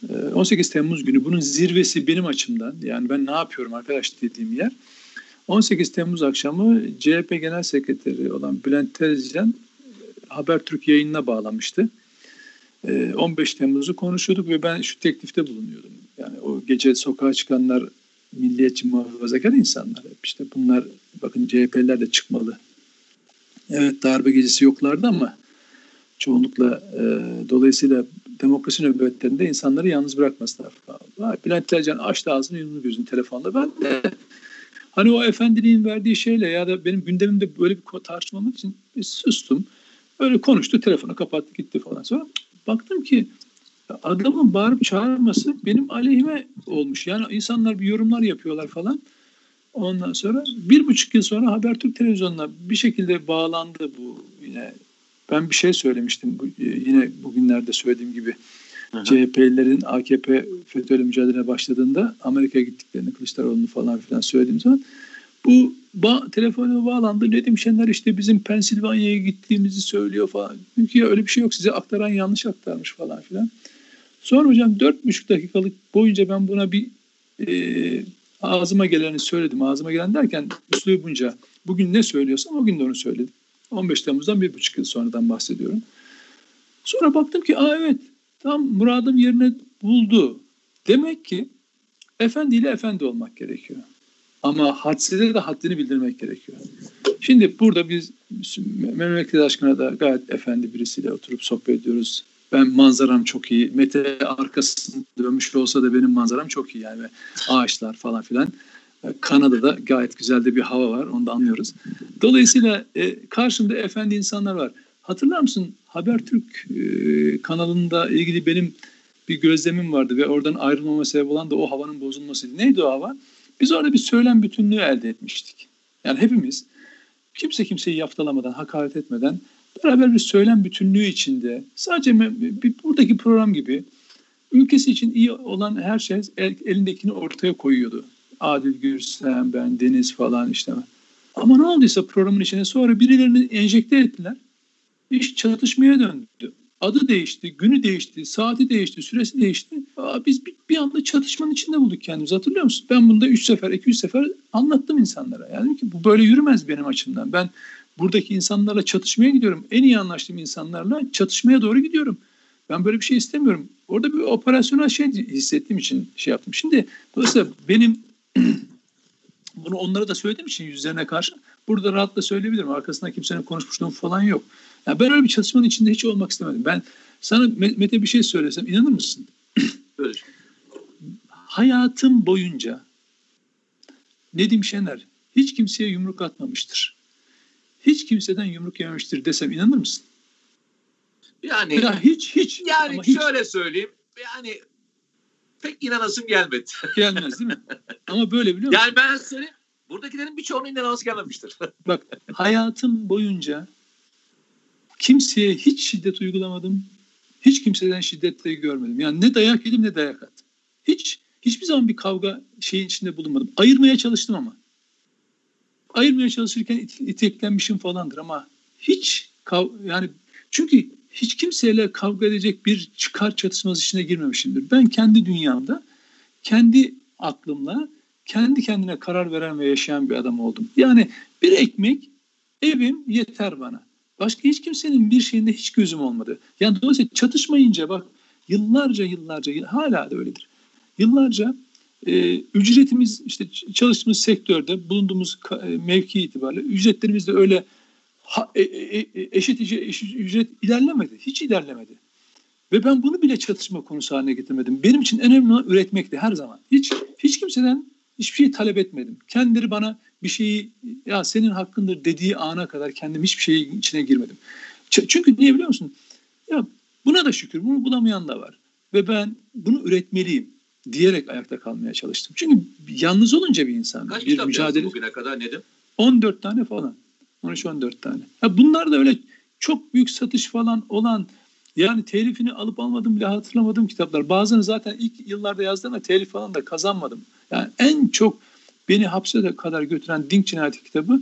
e, 18 Temmuz günü bunun zirvesi benim açımdan yani ben ne yapıyorum arkadaş dediğim yer 18 Temmuz akşamı CHP Genel Sekreteri olan Bülent Tezcan e, Habertürk yayınına bağlamıştı. E, 15 Temmuz'u konuşuyorduk ve ben şu teklifte bulunuyordum. Yani o gece sokağa çıkanlar milliyetçi muhafazakar insanlar. Hep işte bunlar bakın CHP'liler de çıkmalı. Evet darbe gecesi yoklardı ama çoğunlukla e, dolayısıyla demokrasi nöbetlerinde insanları yalnız bırakmasınlar. Bülent Tercan açtı ağzını yumru gözünü telefonla. Ben de hani o efendiliğin verdiği şeyle ya da benim gündemimde böyle bir tartışmam için bir sustum. Öyle konuştu telefonu kapattı gitti falan. Sonra baktım ki adamın bağırıp çağırması benim aleyhime olmuş. Yani insanlar bir yorumlar yapıyorlar falan. Ondan sonra bir buçuk yıl sonra Habertürk televizyonuna bir şekilde bağlandı bu yine. Ben bir şey söylemiştim bu, yine bugünlerde söylediğim gibi. CHP'lilerin AKP FETÖ'yle mücadeleye başladığında Amerika'ya gittiklerini Kılıçdaroğlu'nu falan filan söylediğim zaman bu ba telefona bağlandı. Nedim Şener işte bizim Pensilvanya'ya gittiğimizi söylüyor falan. Çünkü ya öyle bir şey yok size aktaran yanlış aktarmış falan filan. Sonra hocam dört buçuk dakikalık boyunca ben buna bir e, ağzıma geleni söyledim. Ağzıma gelen derken üslubunca bugün ne söylüyorsam o gün de onu söyledim. 15 Temmuz'dan bir buçuk yıl sonradan bahsediyorum. Sonra baktım ki aa evet tam muradım yerine buldu. Demek ki efendiyle efendi olmak gerekiyor. Ama hadsize de haddini bildirmek gerekiyor. Şimdi burada biz memleket aşkına da gayet efendi birisiyle oturup sohbet ediyoruz. Ben manzaram çok iyi. Mete arkasını dönmüş olsa da benim manzaram çok iyi yani. Ağaçlar falan filan. Kanada'da gayet güzel de bir hava var. Onu da anlıyoruz. Dolayısıyla e, karşımda efendi insanlar var. Hatırlar mısın? Habertürk e, kanalında ilgili benim bir gözlemim vardı ve oradan ayrılmama sebep olan da o havanın bozulmasıydı. Neydi o hava? Biz orada bir söylem bütünlüğü elde etmiştik. Yani hepimiz kimse kimseyi yaftalamadan, hakaret etmeden beraber bir söylem bütünlüğü içinde sadece bir, buradaki program gibi ülkesi için iyi olan her şey el, elindekini ortaya koyuyordu. Adil Gürsem, ben, Deniz falan işte. Ama ne olduysa programın içine sonra birilerini enjekte ettiler. İş çatışmaya döndü. Adı değişti, günü değişti, saati değişti, süresi değişti. Aa, biz bir, bir anda çatışmanın içinde bulduk kendimizi hatırlıyor musun? Ben bunda 3 sefer, 200 sefer anlattım insanlara. Yani ki bu böyle yürümez benim açımdan. Ben buradaki insanlarla çatışmaya gidiyorum. En iyi anlaştığım insanlarla çatışmaya doğru gidiyorum. Ben böyle bir şey istemiyorum. Orada bir operasyonel şey hissettiğim için şey yaptım. Şimdi dolayısıyla benim bunu onlara da söylediğim için yüzlerine karşı burada rahatla söyleyebilirim. Arkasında kimsenin konuşmuşluğum falan yok. Yani ben öyle bir çatışmanın içinde hiç olmak istemedim. Ben sana Mete bir şey söylesem inanır mısın? Öyle. Hayatım boyunca Nedim Şener hiç kimseye yumruk atmamıştır. Hiç kimseden yumruk yememiştir desem inanır mısın? Yani ya hiç hiç. yani ama hiç şöyle söyleyeyim. Yani pek inanasım gelmedi. gelmez değil mi? Ama böyle biliyor musun? Yani ben söyleyeyim. Buradakilerin birçoğunun inanası gelmemiştir. Bak hayatım boyunca kimseye hiç şiddet uygulamadım. Hiç kimseden şiddetle görmedim. Yani ne dayak yedim ne dayak attım. Hiç hiçbir zaman bir kavga şeyin içinde bulunmadım. Ayırmaya çalıştım ama. Ayırmaya çalışırken it- iteklenmişim falandır ama hiç kav yani çünkü hiç kimseyle kavga edecek bir çıkar çatışması içine girmemişimdir. Ben kendi dünyamda kendi aklımla kendi kendine karar veren ve yaşayan bir adam oldum. Yani bir ekmek evim yeter bana. Başka hiç kimsenin bir şeyinde hiç gözüm olmadı. Yani dolayısıyla çatışmayınca bak yıllarca yıllarca hala da öyledir. Yıllarca e, ücretimiz işte çalıştığımız sektörde bulunduğumuz e, mevki itibariyle ücretlerimiz de öyle ha, e, e, eşit, eşit ücret ilerlemedi. Hiç ilerlemedi. Ve ben bunu bile çatışma konusu haline getirmedim. Benim için en önemli olan üretmekti her zaman. Hiç hiç kimseden hiçbir şey talep etmedim. Kendileri bana bir şeyi ya senin hakkındır dediği ana kadar kendim hiçbir şeyin içine girmedim. Çünkü niye biliyor musun? Ya buna da şükür bunu bulamayan da var. Ve ben bunu üretmeliyim diyerek ayakta kalmaya çalıştım. Çünkü yalnız olunca bir insan Kaç bir mücadele bugüne kadar Nedim? 14 tane falan. 13-14 tane. Ha bunlar da öyle çok büyük satış falan olan yani telifini alıp almadım bile hatırlamadığım kitaplar. Bazılarını zaten ilk yıllarda yazdım ama telif falan da kazanmadım. Yani en çok beni hapse de kadar götüren Dink Cinayeti kitabı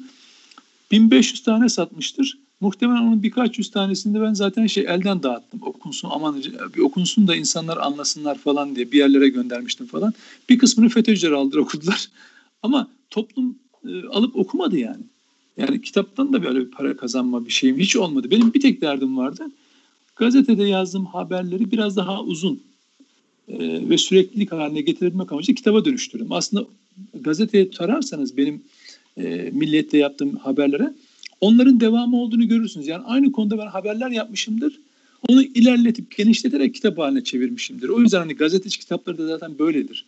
1500 tane satmıştır. Muhtemelen onun birkaç yüz tanesini de ben zaten şey elden dağıttım. Okunsun aman bir okunsun da insanlar anlasınlar falan diye bir yerlere göndermiştim falan. Bir kısmını FETÖ'cüler aldılar okudular. Ama toplum e, alıp okumadı yani. Yani kitaptan da böyle bir para kazanma bir şeyim hiç olmadı. Benim bir tek derdim vardı. Gazetede yazdığım haberleri biraz daha uzun e, ve süreklilik haline getirebilmek amacıyla kitaba dönüştürdüm. Aslında gazeteye tararsanız benim e, millette yaptığım haberlere onların devamı olduğunu görürsünüz. Yani aynı konuda ben haberler yapmışımdır. Onu ilerletip genişleterek kitap haline çevirmişimdir. O yüzden hani gazeteci kitapları da zaten böyledir.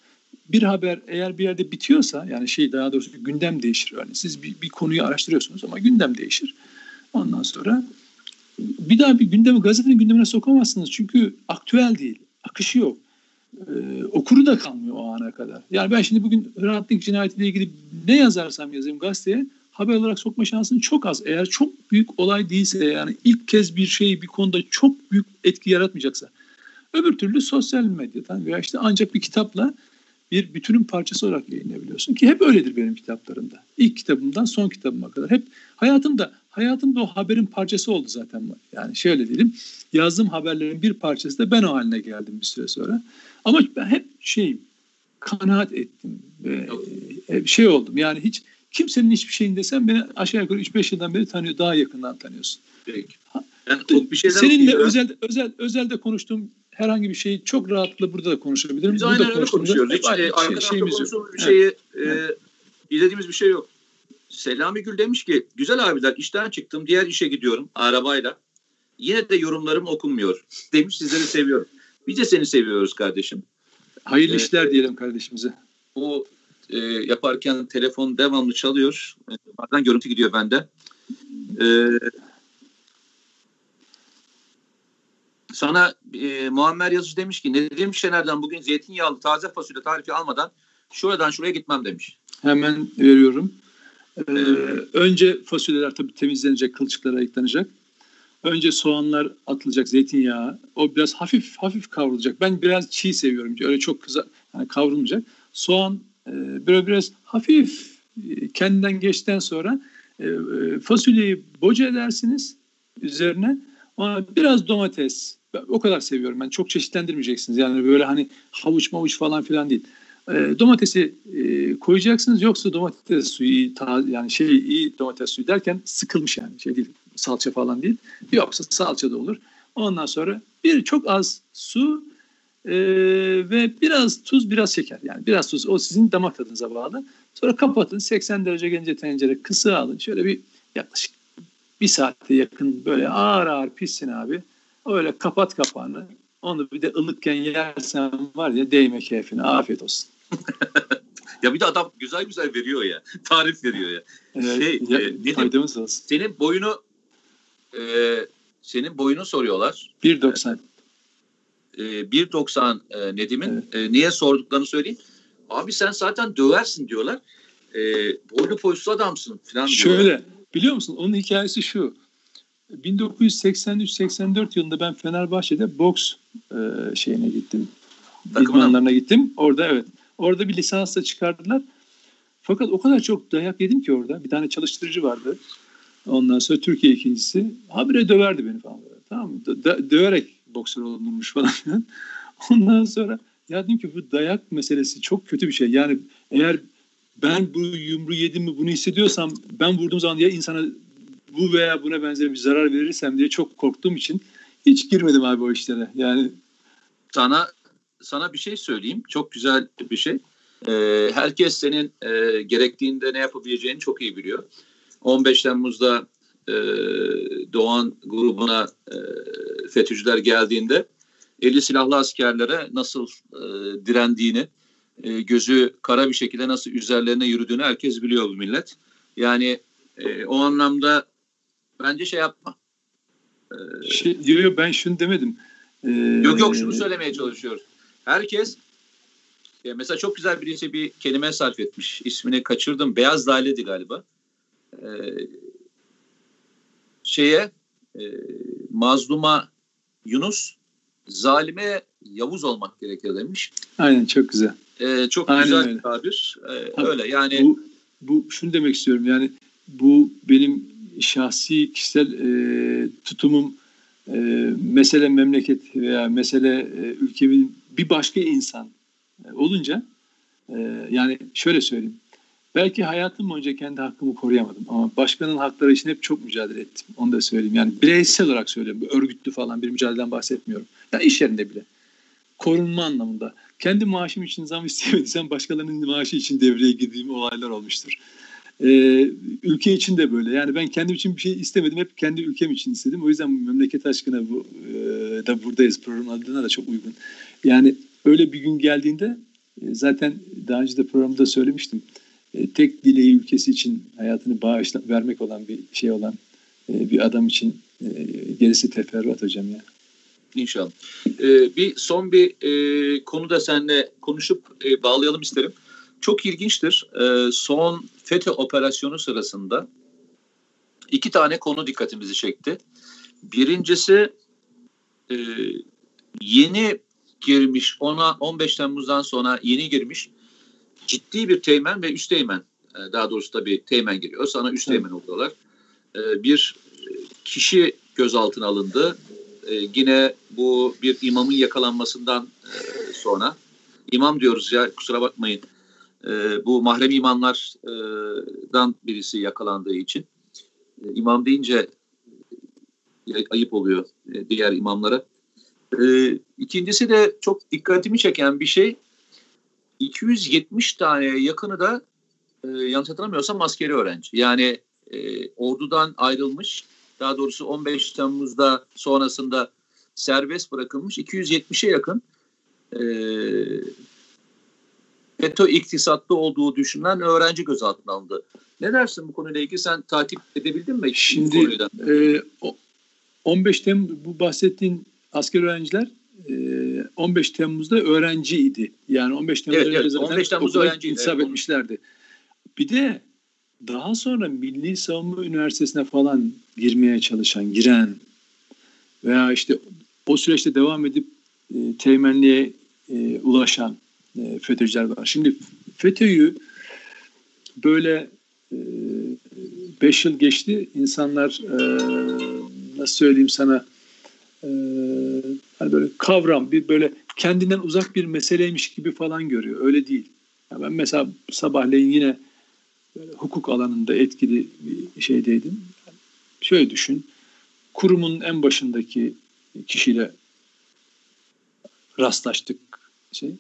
Bir haber eğer bir yerde bitiyorsa yani şey daha doğrusu gündem değişir. Yani siz bir, bir konuyu araştırıyorsunuz ama gündem değişir. Ondan sonra bir daha bir gündemi gazetenin gündemine sokamazsınız. Çünkü aktüel değil. Akışı yok. Ee, okuru da kalmıyor o ana kadar. Yani ben şimdi bugün Dink cinayetiyle ilgili ne yazarsam yazayım gazeteye haber olarak sokma şansın çok az. Eğer çok büyük olay değilse yani ilk kez bir şey bir konuda çok büyük etki yaratmayacaksa. Öbür türlü sosyal medyadan veya işte ancak bir kitapla bir bütünün parçası olarak yayınlayabiliyorsun ki hep öyledir benim kitaplarımda. İlk kitabımdan son kitabıma kadar hep hayatımda hayatımda o haberin parçası oldu zaten. Yani şöyle diyelim yazdığım haberlerin bir parçası da ben o haline geldim bir süre sonra. Ama ben hep şeyim kanaat ettim ve hep şey oldum yani hiç kimsenin hiçbir şeyin desem beni aşağı yukarı 3-5 yıldan beri tanıyor daha yakından tanıyorsun. Peki. Yani çok bir şeyden Seninle özel özel özelde konuştuğum herhangi bir şeyi çok rahatlıkla burada da konuşabilirim. Biz burada aynen öyle konuşuyoruz. Hiç e, şey- arka yok. konuştuğumuz bir Evet. şeyi e, izlediğimiz bir şey yok. Selami Gül demiş ki güzel abiler işten çıktım diğer işe gidiyorum arabayla. Yine de yorumlarım okunmuyor. Demiş sizleri seviyorum. Biz de seni seviyoruz kardeşim. Hayırlı Evet. işler diyelim kardeşimize. O e, yaparken telefon devamlı çalıyor. E, Bazen görüntü gidiyor bende. E, sana e, Muammer Yazıcı demiş ki Nedim Şener'den bugün zeytinyağlı taze fasulye tarifi almadan şuradan şuraya gitmem demiş. Hemen veriyorum. Ee, önce fasulyeler tabii temizlenecek, kılçıklara ayıklanacak. Önce soğanlar atılacak, zeytinyağı. O biraz hafif hafif kavrulacak. Ben biraz çiğ seviyorum. Öyle çok kıza, yani kavrulmayacak. Soğan e, böyle biraz hafif e, kendinden geçten sonra e, e, fasulyeyi boca edersiniz üzerine. Ona biraz domates. Ben o kadar seviyorum ben. Çok çeşitlendirmeyeceksiniz. Yani böyle hani havuç mavuç falan filan değil. E, domatesi e, koyacaksınız yoksa domates suyu iyi, yani şey iyi domates suyu derken sıkılmış yani şey değil salça falan değil. Yoksa salça da olur. Ondan sonra bir çok az su e, ve biraz tuz biraz şeker yani biraz tuz o sizin damak tadınıza bağlı. Sonra kapatın 80 derece gelince tencere kısığı alın şöyle bir yaklaşık bir saate yakın böyle ağır ağır pişsin abi. Öyle kapat kapağını. Onu bir de ılıkken yersen var ya değme keyfine. Afiyet olsun. Ya bir de adam güzel güzel veriyor ya. Tarif veriyor ya. Evet, Şey, ya, e, olsun. Senin boyunu e, senin boyunu soruyorlar. 1.90. E, 1.90 e, Nedim'in. E, niye sorduklarını söyleyeyim. Abi sen zaten döversin diyorlar. E, boylu poysuz adamsın falan diyorlar. Şöyle biliyor musun onun hikayesi şu. 1983-84 yılında ben Fenerbahçe'de boks e, şeyine gittim. İdmanlarına gittim. Orada evet. Orada bir lisansla çıkardılar. Fakat o kadar çok dayak yedim ki orada. Bir tane çalıştırıcı vardı. Ondan sonra Türkiye ikincisi. Habire döverdi beni falan. Tamam mı? Dö- döverek boksör olunmuş falan. Ondan sonra ya dedim ki bu dayak meselesi çok kötü bir şey. Yani eğer ben bu yumru yedim mi bunu hissediyorsam ben vurduğum zaman ya insana bu veya buna benzer bir zarar verirsem diye çok korktuğum için hiç girmedim abi o işlere. Yani sana sana bir şey söyleyeyim. Çok güzel bir şey. Ee, herkes senin e, gerektiğinde ne yapabileceğini çok iyi biliyor. 15 Temmuz'da e, Doğan grubuna e, FETÖ'cüler geldiğinde eli silahlı askerlere nasıl e, direndiğini, e, gözü kara bir şekilde nasıl üzerlerine yürüdüğünü herkes biliyor bu millet. Yani e, o anlamda bence şey yapma. Ee, şey, diyor ben şunu demedim. Ee, yok yok şunu söylemeye çalışıyoruz. Herkes ya mesela çok güzel birisi bir kelime sarf etmiş. İsmini kaçırdım. Beyaz Lale'di galiba. Ee, şeye e, mazluma Yunus zalime Yavuz olmak gerekir demiş. Aynen çok güzel. Ee, çok Aynen güzel öyle. tabir. Ee, öyle yani. Bu, bu şunu demek istiyorum yani bu benim şahsi kişisel e, tutumum e, mesele memleket veya mesele e, ülkemin bir başka insan e, olunca e, yani şöyle söyleyeyim. Belki hayatım boyunca kendi hakkımı koruyamadım ama başkanın hakları için hep çok mücadele ettim. Onu da söyleyeyim. Yani bireysel olarak söylüyorum. Örgütlü falan bir mücadeleden bahsetmiyorum. Ya iş yerinde bile. Korunma anlamında. Kendi maaşım için zam istemediysem başkalarının maaşı için devreye girdiğim olaylar olmuştur. Ee, ülke için de böyle. Yani ben kendim için bir şey istemedim. Hep kendi ülkem için istedim. O yüzden memleket aşkına bu e, da buradayız program adına da çok uygun. Yani öyle bir gün geldiğinde e, zaten daha önce de programda söylemiştim. E, tek dileği ülkesi için hayatını bağışla vermek olan bir şey olan e, bir adam için e, gerisi teferruat hocam ya. İnşallah. Ee, bir son bir e, konu da seninle konuşup e, bağlayalım isterim. Çok ilginçtir. E, son FETÖ operasyonu sırasında iki tane konu dikkatimizi çekti. Birincisi e, yeni girmiş ona 15 Temmuz'dan sonra yeni girmiş ciddi bir teğmen ve üst teğmen e, daha doğrusu da bir teğmen giriyor. Sana üst teğmen oluyorlar. E, bir kişi gözaltına alındı. E, yine bu bir imamın yakalanmasından sonra imam diyoruz ya kusura bakmayın bu mahrem imamlardan birisi yakalandığı için imam deyince ayıp oluyor diğer imamlara. İkincisi de çok dikkatimi çeken bir şey 270 tane yakını da e, yanlış hatırlamıyorsam askeri öğrenci. Yani e, ordudan ayrılmış daha doğrusu 15 Temmuz'da sonrasında serbest bırakılmış 270'e yakın e, FETÖ iktisatlı olduğu düşünülen öğrenci gözaltına alındı. Ne dersin bu konuyla ilgili? Sen takip edebildin mi? Şimdi e, 15 Temmuz bu bahsettiğin asker öğrenciler 15 ee, Temmuz'da öğrenciydi. Yani 15 Temmuz'da evet, evet, 15 Temmuz'da öğrenciydi. İnsaf evet, etmişlerdi. Bir de daha sonra Milli Savunma Üniversitesi'ne falan girmeye çalışan, giren veya işte o süreçte devam edip e, teğmenliğe e, ulaşan e, FETÖ'cüler var. Şimdi FETÖ'yü böyle 5 e, yıl geçti. İnsanlar e, nasıl söyleyeyim sana e, hani böyle kavram bir böyle kendinden uzak bir meseleymiş gibi falan görüyor. Öyle değil. Yani ben mesela sabahleyin yine hukuk alanında etkili bir şeydeydim. Şöyle düşün. Kurumun en başındaki kişiyle rastlaştık. Şey.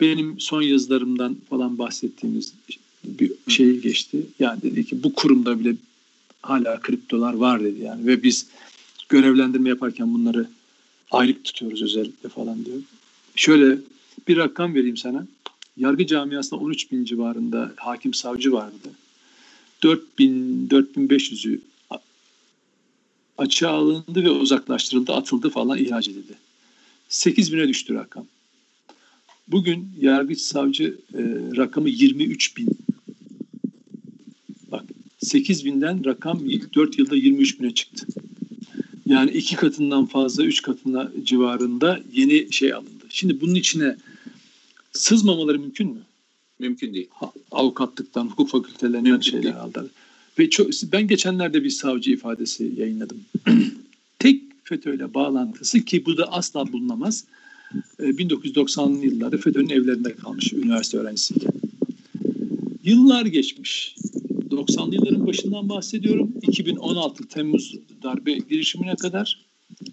Benim son yazılarımdan falan bahsettiğimiz bir şey geçti. Yani dedi ki bu kurumda bile hala kriptolar var dedi yani ve biz görevlendirme yaparken bunları ayrık tutuyoruz özellikle falan diyor. Şöyle bir rakam vereyim sana. Yargı camiasında 13 bin civarında hakim savcı vardı. 4 bin, 4500'ü açığa alındı ve uzaklaştırıldı, atıldı falan ihraç edildi. 8 bine düştü rakam. Bugün yargıç savcı e, rakamı 23 bin. Bak 8 binden rakam 4 yılda 23 bine çıktı. Yani iki katından fazla, üç katına civarında yeni şey alındı. Şimdi bunun içine sızmamaları mümkün mü? Mümkün değil. Ha, avukatlıktan, hukuk fakültelerinden Mümkün şeyler değil. aldılar. Ve çok, ben geçenlerde bir savcı ifadesi yayınladım. Tek FETÖ'yle bağlantısı ki bu da asla bulunamaz. e, 1990'lı yıllarda FETÖ'nün evlerinde kalmış üniversite öğrencisiyken. Yıllar geçmiş. 90'lı yılların başından bahsediyorum. 2016 Temmuz darbe girişimine kadar.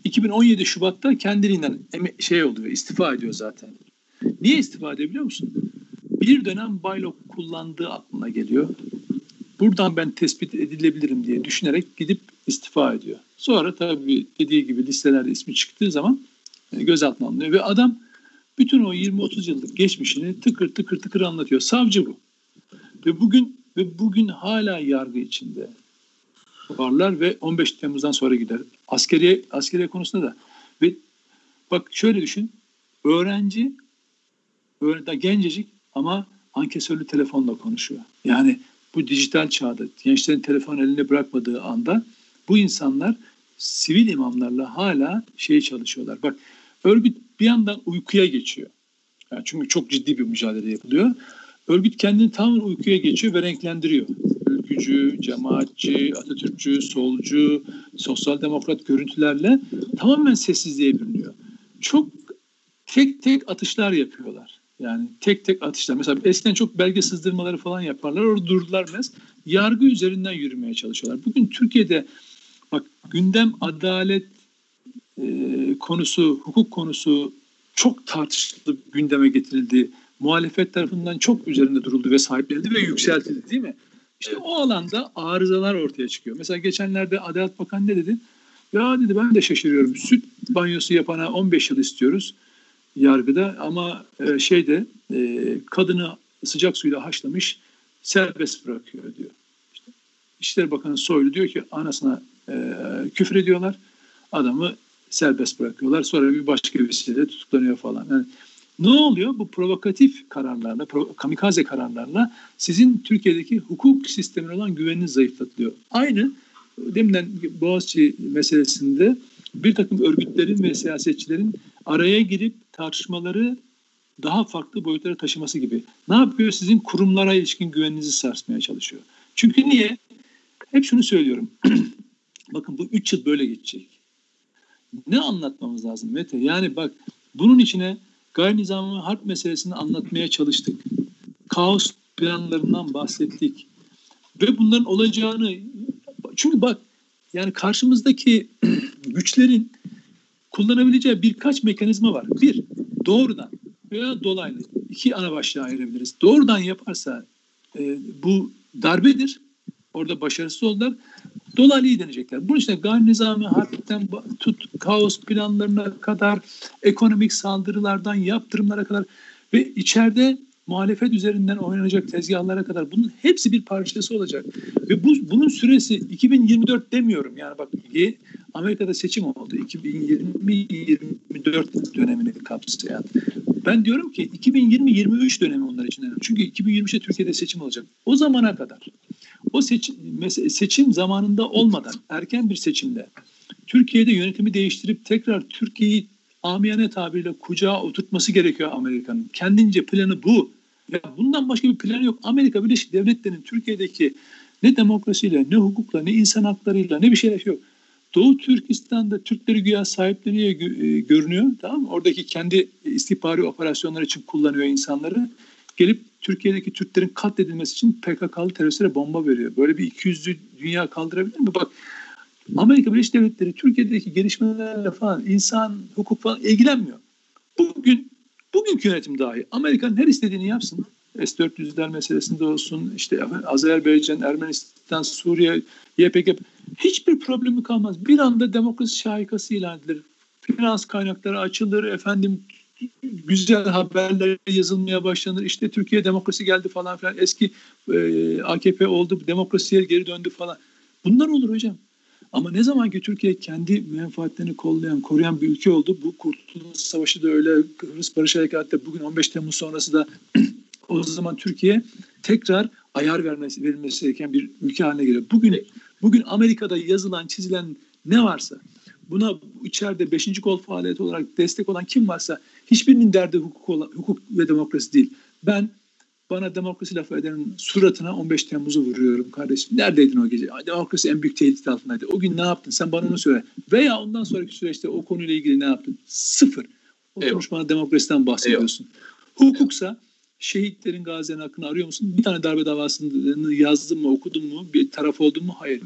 2017 Şubat'ta kendiliğinden şey oluyor, istifa ediyor zaten. Niye istifa ediyor biliyor musun? Bir dönem Baylok kullandığı aklına geliyor. Buradan ben tespit edilebilirim diye düşünerek gidip istifa ediyor. Sonra tabii dediği gibi listelerde ismi çıktığı zaman e, gözaltına alınıyor. Ve adam bütün o 20-30 yıllık geçmişini tıkır tıkır tıkır anlatıyor. Savcı bu. Ve bugün ve bugün hala yargı içinde varlar ve 15 Temmuz'dan sonra gider. Askeriye askeriye konusunda da ve bak şöyle düşün. Öğrenci öğrenci gencecik ama ankesörlü telefonla konuşuyor. Yani bu dijital çağda gençlerin telefon eline bırakmadığı anda bu insanlar sivil imamlarla hala şey çalışıyorlar. Bak örgüt bir yandan uykuya geçiyor. Yani çünkü çok ciddi bir mücadele yapılıyor. Örgüt kendini tamamen uykuya geçiyor ve renklendiriyor. Ülkücü, cemaatçi, Atatürkçü, solcu, sosyal demokrat görüntülerle tamamen sessizliğe bürünüyor. Çok tek tek atışlar yapıyorlar. Yani tek tek atışlar. Mesela eskiden çok belge sızdırmaları falan yaparlar. Orada durdular mes. Yargı üzerinden yürümeye çalışıyorlar. Bugün Türkiye'de bak gündem adalet e, konusu, hukuk konusu çok tartışıldı, gündeme getirildi. Muhalefet tarafından çok üzerinde duruldu ve sahiplendi ve yükseltildi değil mi? İşte o alanda arızalar ortaya çıkıyor. Mesela geçenlerde Adalet Bakanı ne dedi? Ya dedi ben de şaşırıyorum. Süt banyosu yapana 15 yıl istiyoruz yargıda ama e, şeyde e, kadını sıcak suyla haşlamış serbest bırakıyor diyor. İşte İşleri Bakanı Soylu diyor ki anasına e, küfür ediyorlar. Adamı serbest bırakıyorlar. Sonra bir başka vesileyle tutuklanıyor falan. Yani ne oluyor? Bu provokatif kararlarla, kamikaze kararlarla sizin Türkiye'deki hukuk sistemine olan güveniniz zayıflatılıyor. Aynı deminden Boğaziçi meselesinde bir takım örgütlerin ve siyasetçilerin araya girip tartışmaları daha farklı boyutlara taşıması gibi. Ne yapıyor? Sizin kurumlara ilişkin güveninizi sarsmaya çalışıyor. Çünkü niye? Hep şunu söylüyorum. Bakın bu üç yıl böyle geçecek. Ne anlatmamız lazım Mete? Yani bak bunun içine gayri nizami harp meselesini anlatmaya çalıştık. Kaos planlarından bahsettik. Ve bunların olacağını çünkü bak yani karşımızdaki güçlerin kullanabileceği birkaç mekanizma var. Bir, doğrudan veya dolaylı. iki ana başlığa ayırabiliriz. Doğrudan yaparsa e, bu darbedir. Orada başarısız oldular. Dolaylı deneyecekler. Bunun için gayri nizami harpten tut kaos planlarına kadar ekonomik saldırılardan yaptırımlara kadar ve içeride muhalefet üzerinden oynanacak tezgahlara kadar bunun hepsi bir parçası olacak. Ve bu bunun süresi 2024 demiyorum. Yani bak Amerika'da seçim oldu. 2020-24 dönemini kapsayan. Ben diyorum ki 2020-23 dönemi onlar için önemli. Çünkü 2023'te Türkiye'de seçim olacak. O zamana kadar o seçim, seçim zamanında olmadan erken bir seçimde Türkiye'de yönetimi değiştirip tekrar Türkiye'yi amiyane tabiriyle kucağa oturtması gerekiyor Amerika'nın. Kendince planı bu. Ya bundan başka bir plan yok. Amerika Birleşik Devletleri'nin Türkiye'deki ne demokrasiyle, ne hukukla, ne insan haklarıyla, ne bir şeyler yok. Doğu Türkistan'da Türkleri güya sahipleniyor görünüyor. Tamam mı? Oradaki kendi istihbari operasyonlar için kullanıyor insanları. Gelip Türkiye'deki Türklerin katledilmesi için PKK'lı teröristlere bomba veriyor. Böyle bir 200'lü dünya kaldırabilir mi? Bak Amerika Birleşik Devletleri Türkiye'deki gelişmelerle falan insan, hukuk falan ilgilenmiyor. Bugün bugünkü yönetim dahi Amerika'nın her istediğini yapsın. S-400'ler meselesinde olsun, işte Azerbaycan, Ermenistan, Suriye, YPG hiçbir problemi kalmaz. Bir anda demokrasi şahikası ilan edilir. Finans kaynakları açılır, efendim güzel haberler yazılmaya başlanır. İşte Türkiye demokrasi geldi falan filan. Eski e, AKP oldu, demokrasiye geri döndü falan. Bunlar olur hocam. Ama ne zaman ki Türkiye kendi menfaatlerini kollayan, koruyan bir ülke oldu. Bu Kurtuluş Savaşı da öyle, Kıbrıs Barış Harekatı'da bugün 15 Temmuz sonrası da o zaman Türkiye tekrar ayar vermesi, verilmesi gereken bir ülke haline geliyor. Bugün bugün Amerika'da yazılan, çizilen ne varsa buna içeride 5. kol faaliyeti olarak destek olan kim varsa hiçbirinin derdi hukuk, olan, hukuk ve demokrasi değil. Ben bana demokrasi lafı edenin suratına 15 Temmuz'u vuruyorum kardeşim. Neredeydin o gece? Demokrasi en büyük tehdit altındaydı. O gün ne yaptın? Sen bana onu söyle. Veya ondan sonraki süreçte o konuyla ilgili ne yaptın? Sıfır. Oturmuş evet. bana demokrasiden bahsediyorsun. Evet. Hukuksa şehitlerin gazilerin hakkını arıyor musun? Bir tane darbe davasını yazdın mı, okudun mu, bir taraf oldun mu? Hayır.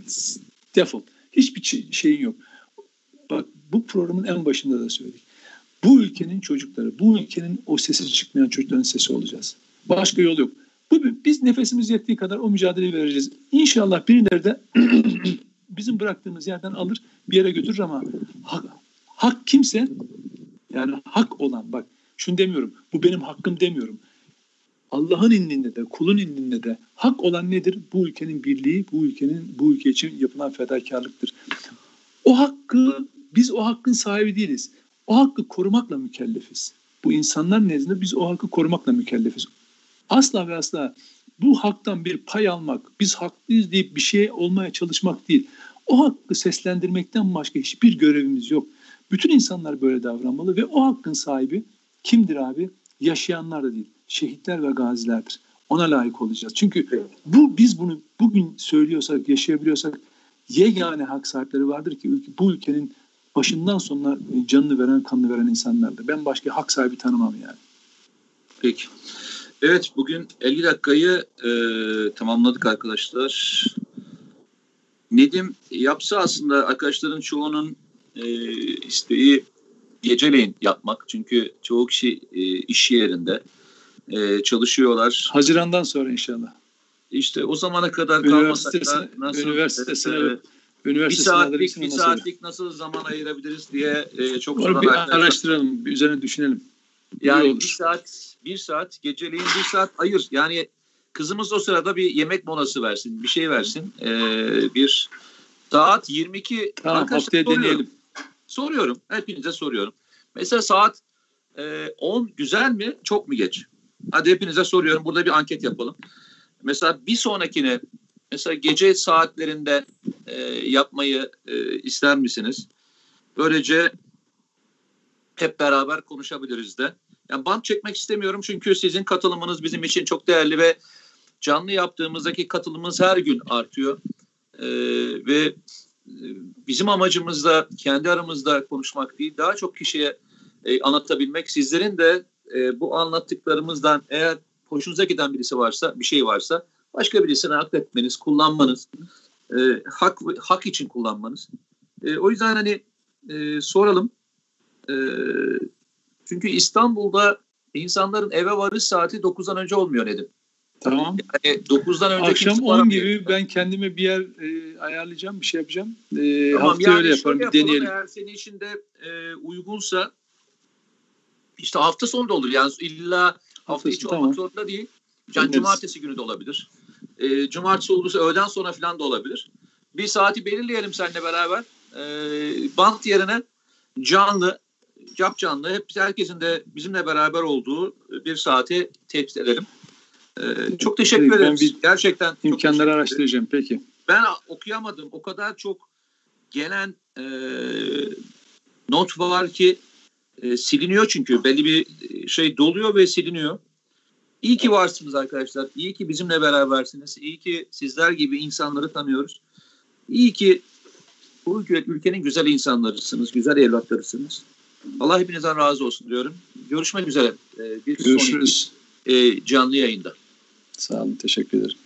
Defol. Hiçbir şeyin yok. Bak bu programın en başında da söyledik. Bu ülkenin çocukları, bu ülkenin o sesi çıkmayan çocukların sesi olacağız. Başka yol yok. Bu, biz nefesimiz yettiği kadar o mücadeleyi vereceğiz. İnşallah birileri de bizim bıraktığımız yerden alır bir yere götürür ama hak, hak kimse yani hak olan bak şunu demiyorum bu benim hakkım demiyorum. Allah'ın indinde de kulun indinde de hak olan nedir? Bu ülkenin birliği, bu ülkenin bu ülke için yapılan fedakarlıktır. O hakkı biz o hakkın sahibi değiliz. O hakkı korumakla mükellefiz. Bu insanlar nezdinde biz o hakkı korumakla mükellefiz. Asla ve asla bu haktan bir pay almak, biz haklıyız deyip bir şey olmaya çalışmak değil. O hakkı seslendirmekten başka hiçbir görevimiz yok. Bütün insanlar böyle davranmalı ve o hakkın sahibi kimdir abi? Yaşayanlar da değil, şehitler ve gazilerdir. Ona layık olacağız. Çünkü bu biz bunu bugün söylüyorsak, yaşayabiliyorsak yegane hak sahipleri vardır ki bu ülkenin başından sonuna canını veren, kanını veren insanlardır. Ben başka hak sahibi tanımam yani. Peki. Evet bugün 50 dakikayı e, tamamladık arkadaşlar. Nedim yapsa aslında arkadaşların çoğunun e, isteği geceleyin yapmak. Çünkü çoğu kişi e, iş yerinde e, çalışıyorlar. Hazirandan sonra inşallah. İşte o zamana kadar kalmasak da nasıl üniversitesine e, bir saatlik bir saatlik nasıl zaman ayırabiliriz diye e, çok Onu bir araştıralım, bir üzerine düşünelim. Yani bir saat, bir saat geceleyin bir saat ayır. Yani kızımız o sırada bir yemek molası versin, bir şey versin. Ee, bir saat 22. Tamam haftaya soruyorum. deneyelim. Soruyorum, hepinize soruyorum. Mesela saat e, 10 güzel mi, çok mu geç? Hadi hepinize soruyorum, burada bir anket yapalım. Mesela bir sonrakine, mesela gece saatlerinde e, yapmayı e, ister misiniz? Böylece hep beraber konuşabiliriz de. Yani bant çekmek istemiyorum çünkü sizin katılımınız bizim için çok değerli ve canlı yaptığımızdaki katılımımız her gün artıyor. Ee, ve e, bizim amacımız da kendi aramızda konuşmak değil, daha çok kişiye e, anlatabilmek. Sizlerin de e, bu anlattıklarımızdan eğer hoşunuza giden birisi varsa, bir şey varsa başka birisine nakletmeniz, kullanmanız, e, hak hak için kullanmanız. E, o yüzden hani e, soralım. E, çünkü İstanbul'da insanların eve varış saati 9'dan önce olmuyor Nedim. Tamam. Yani 9'dan önce Akşam 10 gibi ben kendime bir yer e, ayarlayacağım, bir şey yapacağım. E, tamam, hafta yani öyle yaparım, bir deneyelim. Eğer senin için de e, uygunsa işte hafta sonu da olur. Yani illa hafta içi tamam. olmak zorunda değil. Yani cumartesi günü de olabilir. E, cumartesi olursa öğleden sonra falan da olabilir. Bir saati belirleyelim seninle beraber. E, bant yerine canlı cap canlı hep herkesin de bizimle beraber olduğu bir saati tepsi edelim. Ee, çok teşekkür ederim. Ben bir Gerçekten imkanları araştıracağım. Peki. Ben okuyamadım. O kadar çok gelen e, not var ki e, siliniyor çünkü belli bir şey doluyor ve siliniyor. İyi ki varsınız arkadaşlar. İyi ki bizimle berabersiniz. İyi ki sizler gibi insanları tanıyoruz. İyi ki bu ülkenin güzel insanlarısınız, güzel evlatlarısınız. Allah hepinizden razı olsun diyorum. Görüşmek üzere. Ee, bir Görüşürüz. sonraki e, canlı yayında. Sağ olun. Teşekkür ederim.